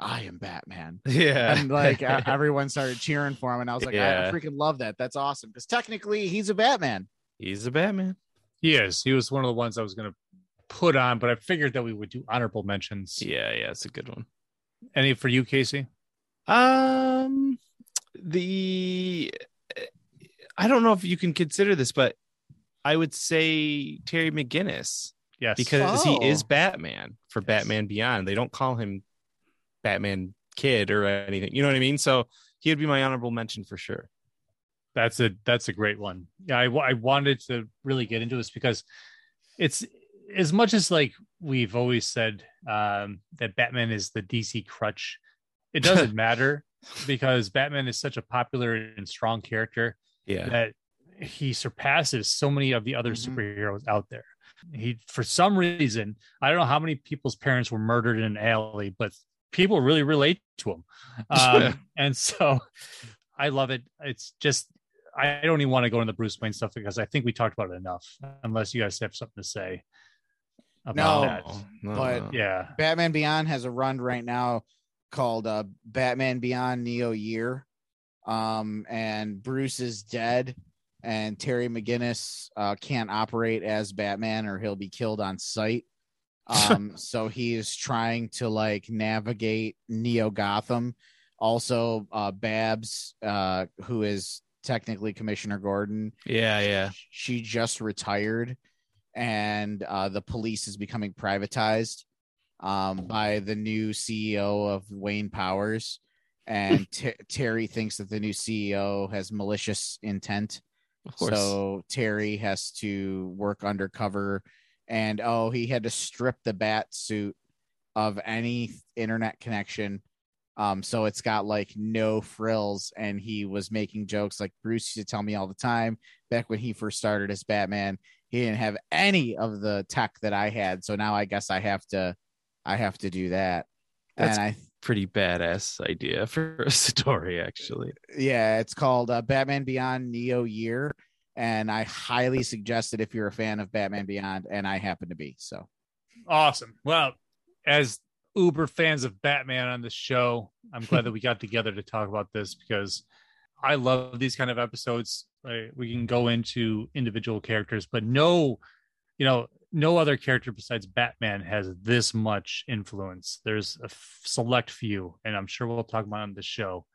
I am Batman. yeah. And like everyone started cheering for him. And I was like, I, I freaking love that. That's awesome. Because technically he's a Batman. He's a Batman. He is. He was one of the ones I was going to put on, but I figured that we would do honorable mentions. Yeah, yeah, it's a good one. Any for you, Casey? Um the I don't know if you can consider this, but I would say Terry McGinnis Yes. because he is Oh. Batman for Yes. Batman Beyond. They don't call him Batman Kid or anything. You know what I mean? So he would be my honorable mention for sure. that's a that's a great one. Yeah, I, I wanted to really get into this because it's as much as like we've always said um, that Batman is the DC crutch. It doesn't matter because Batman is such a popular and strong character Yeah. that he surpasses so many of the other Mhm. superheroes out there. He, for some reason, I don't know how many people's parents were murdered in an alley, but people really relate to him. Um, and so I love it. It's just, I don't even want to go into the Bruce Wayne stuff because I think we talked about it enough, unless you guys have something to say about No, that. No, but- no. Yeah. Batman Beyond has a run right now called uh, Batman Beyond Neo Year. Um, and Bruce is dead, and Terry McGinnis uh, can't operate as Batman or he'll be killed on sight. Um, so he is trying to like navigate Neo Gotham. Also, uh, Babs, uh, who is technically Commissioner Gordon, yeah, yeah. she just retired and uh, the police is becoming privatized um, by the new CEO of Wayne Powers. And Ter- Terry thinks that the new CEO has malicious intent. Of course. So Terry has to work undercover. And oh, he had to strip the bat suit of any internet connection. Um, so it's got like no frills, and he was making jokes like Bruce used to tell me all the time back when he first started as Batman. He didn't have any of the tech that I had, so now I guess I have to, I have to do that. That's- and I pretty badass idea for a story, actually. Yeah, it's called uh, Batman Beyond Neo Year, and I highly suggest it if you're a fan of Batman Beyond, and I happen to be. So Awesome. Well, as uber fans of Batman on this show, I'm glad that we got together to talk about this because I love these kind of episodes. Right? We can go into individual characters, but no, you know, no other character besides Batman has this much influence. There's a f- select few, and I'm sure we'll talk about on the show.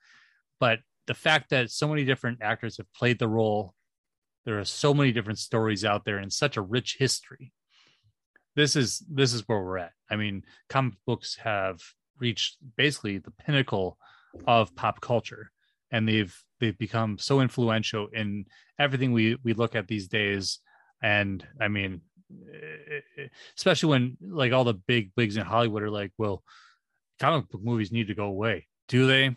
But the fact that so many different actors have played the role, there are so many different stories out there and such a rich history. This is this is where we're at. I mean, comic books have reached basically the pinnacle of pop culture, and they've they've become so influential in everything we we look at these days. And I mean, especially when like all the big bigs in Hollywood are like, well, comic book movies need to go away. Do they?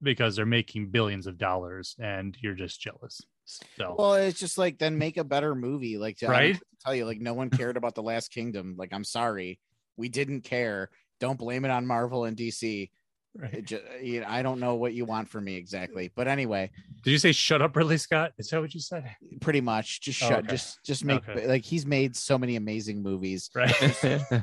Because they're making billions of dollars and you're just jealous. So Well, it's just like then make a better movie. Like I Right? to tell you, like no one cared about the Last Kingdom. Like I'm sorry, we didn't care. Don't blame it on Marvel and DC. It ju- you know, I don't know what you want from me exactly, but anyway, did you say shut up, Ridley Scott? Is that what you said? pretty much just Oh, shut, okay. just just make Okay. like he's made so many amazing movies, Right.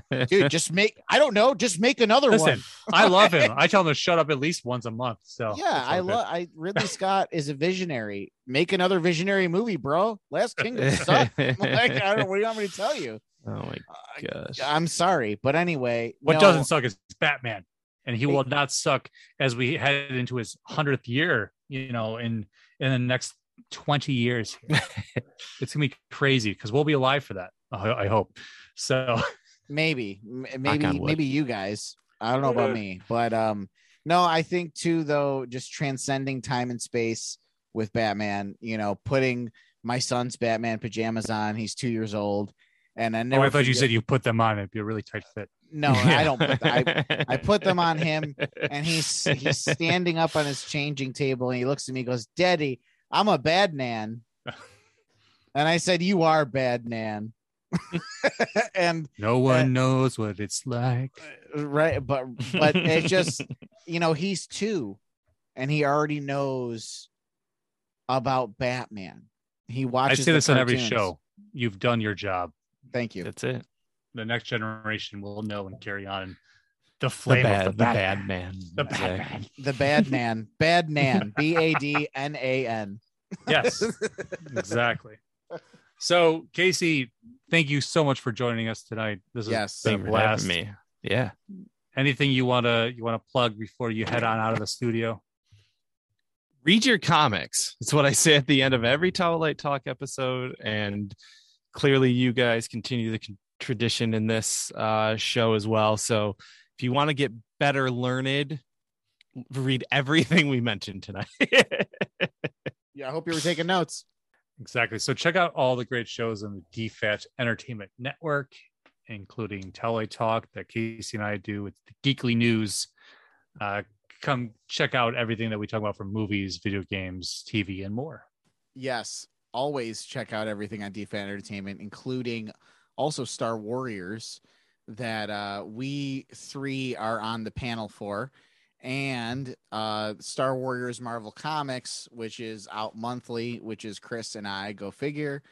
dude. Just make I don't know, just make another Listen, one. I love him. I tell him to shut up at least once a month. So yeah, I good. love. I Ridley Scott is a visionary. Make another visionary movie, bro. Last Kingdom sucked. like, I don't. What do you want me to tell you? Oh my Uh, gosh. I'm sorry, but anyway, What no, doesn't suck is Batman, and he will not suck as we head into his hundredth year. You know, in in the next twenty years, it's gonna be crazy because we'll be alive for that. I, I hope. So maybe, maybe, maybe you guys. I don't know about me, but um, no, I think too though, just transcending time and space with Batman. You know, putting my son's Batman pajamas on. He's two years old, and I oh. I thought you said you put them on. It'd be a really tight fit. no. I don't. Put the, I, I put them on him, and he's he's standing up on his changing table and he looks at me and goes daddy i'm a bad man and i said you are bad man and No one uh, knows what it's like. Uh, right but but it's just you know he's two and he already knows about batman he watches. I say this on every show. You've done your job. Thank you That's it. The next generation will know and carry on. The The flame bad, of the the bad man. The Exactly. Batman. the bad man bad man b-a-d-n-a-n Yes, exactly. So, Casey, thank you so much for joining us tonight. This is Yes. a Thank you for having blast. me. Yeah. Anything you want to you want to plug before you head on out of the studio? read your comics. It's what I say at the end of every Towel Light Talk episode. And clearly, you guys continue the tradition in this uh, show as well. So if you want to get better learned, read everything we mentioned tonight. yeah i hope you were taking notes Exactly. So check out all the great shows on the DFAT Entertainment Network, including Tele Talk that Casey and I do. with the Geekly News. Uh, come check out everything that we talk about from movies, video games, TV, and more. yes always check out everything on DFAN Entertainment, including also Star Warriors that uh, we three are on the panel for, and uh, Star Warriors Marvel Comics, which is out monthly, which is Chris and I go figure.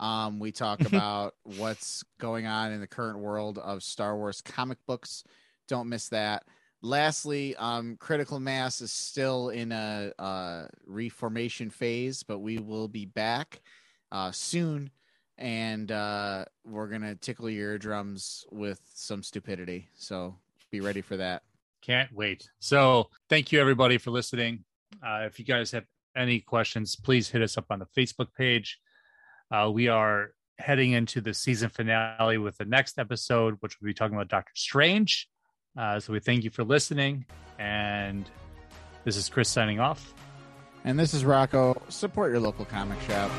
Um, we talk about what's going on in the current world of Star Wars comic books. Don't miss that. Lastly, um, Critical Mass is still in a uh, reformation phase, but we will be back uh, soon, and uh, we're gonna tickle your eardrums with some stupidity. So be ready for that. Can't wait. So thank you everybody for listening. Uh, if you guys have any questions, please hit us up on the Facebook page. Uh, we are heading into the season finale with the next episode, which we'll be talking about Doctor Strange. Uh, so we thank you for listening. And this is Chris signing off. And this is Rocco. Support your local comic shop.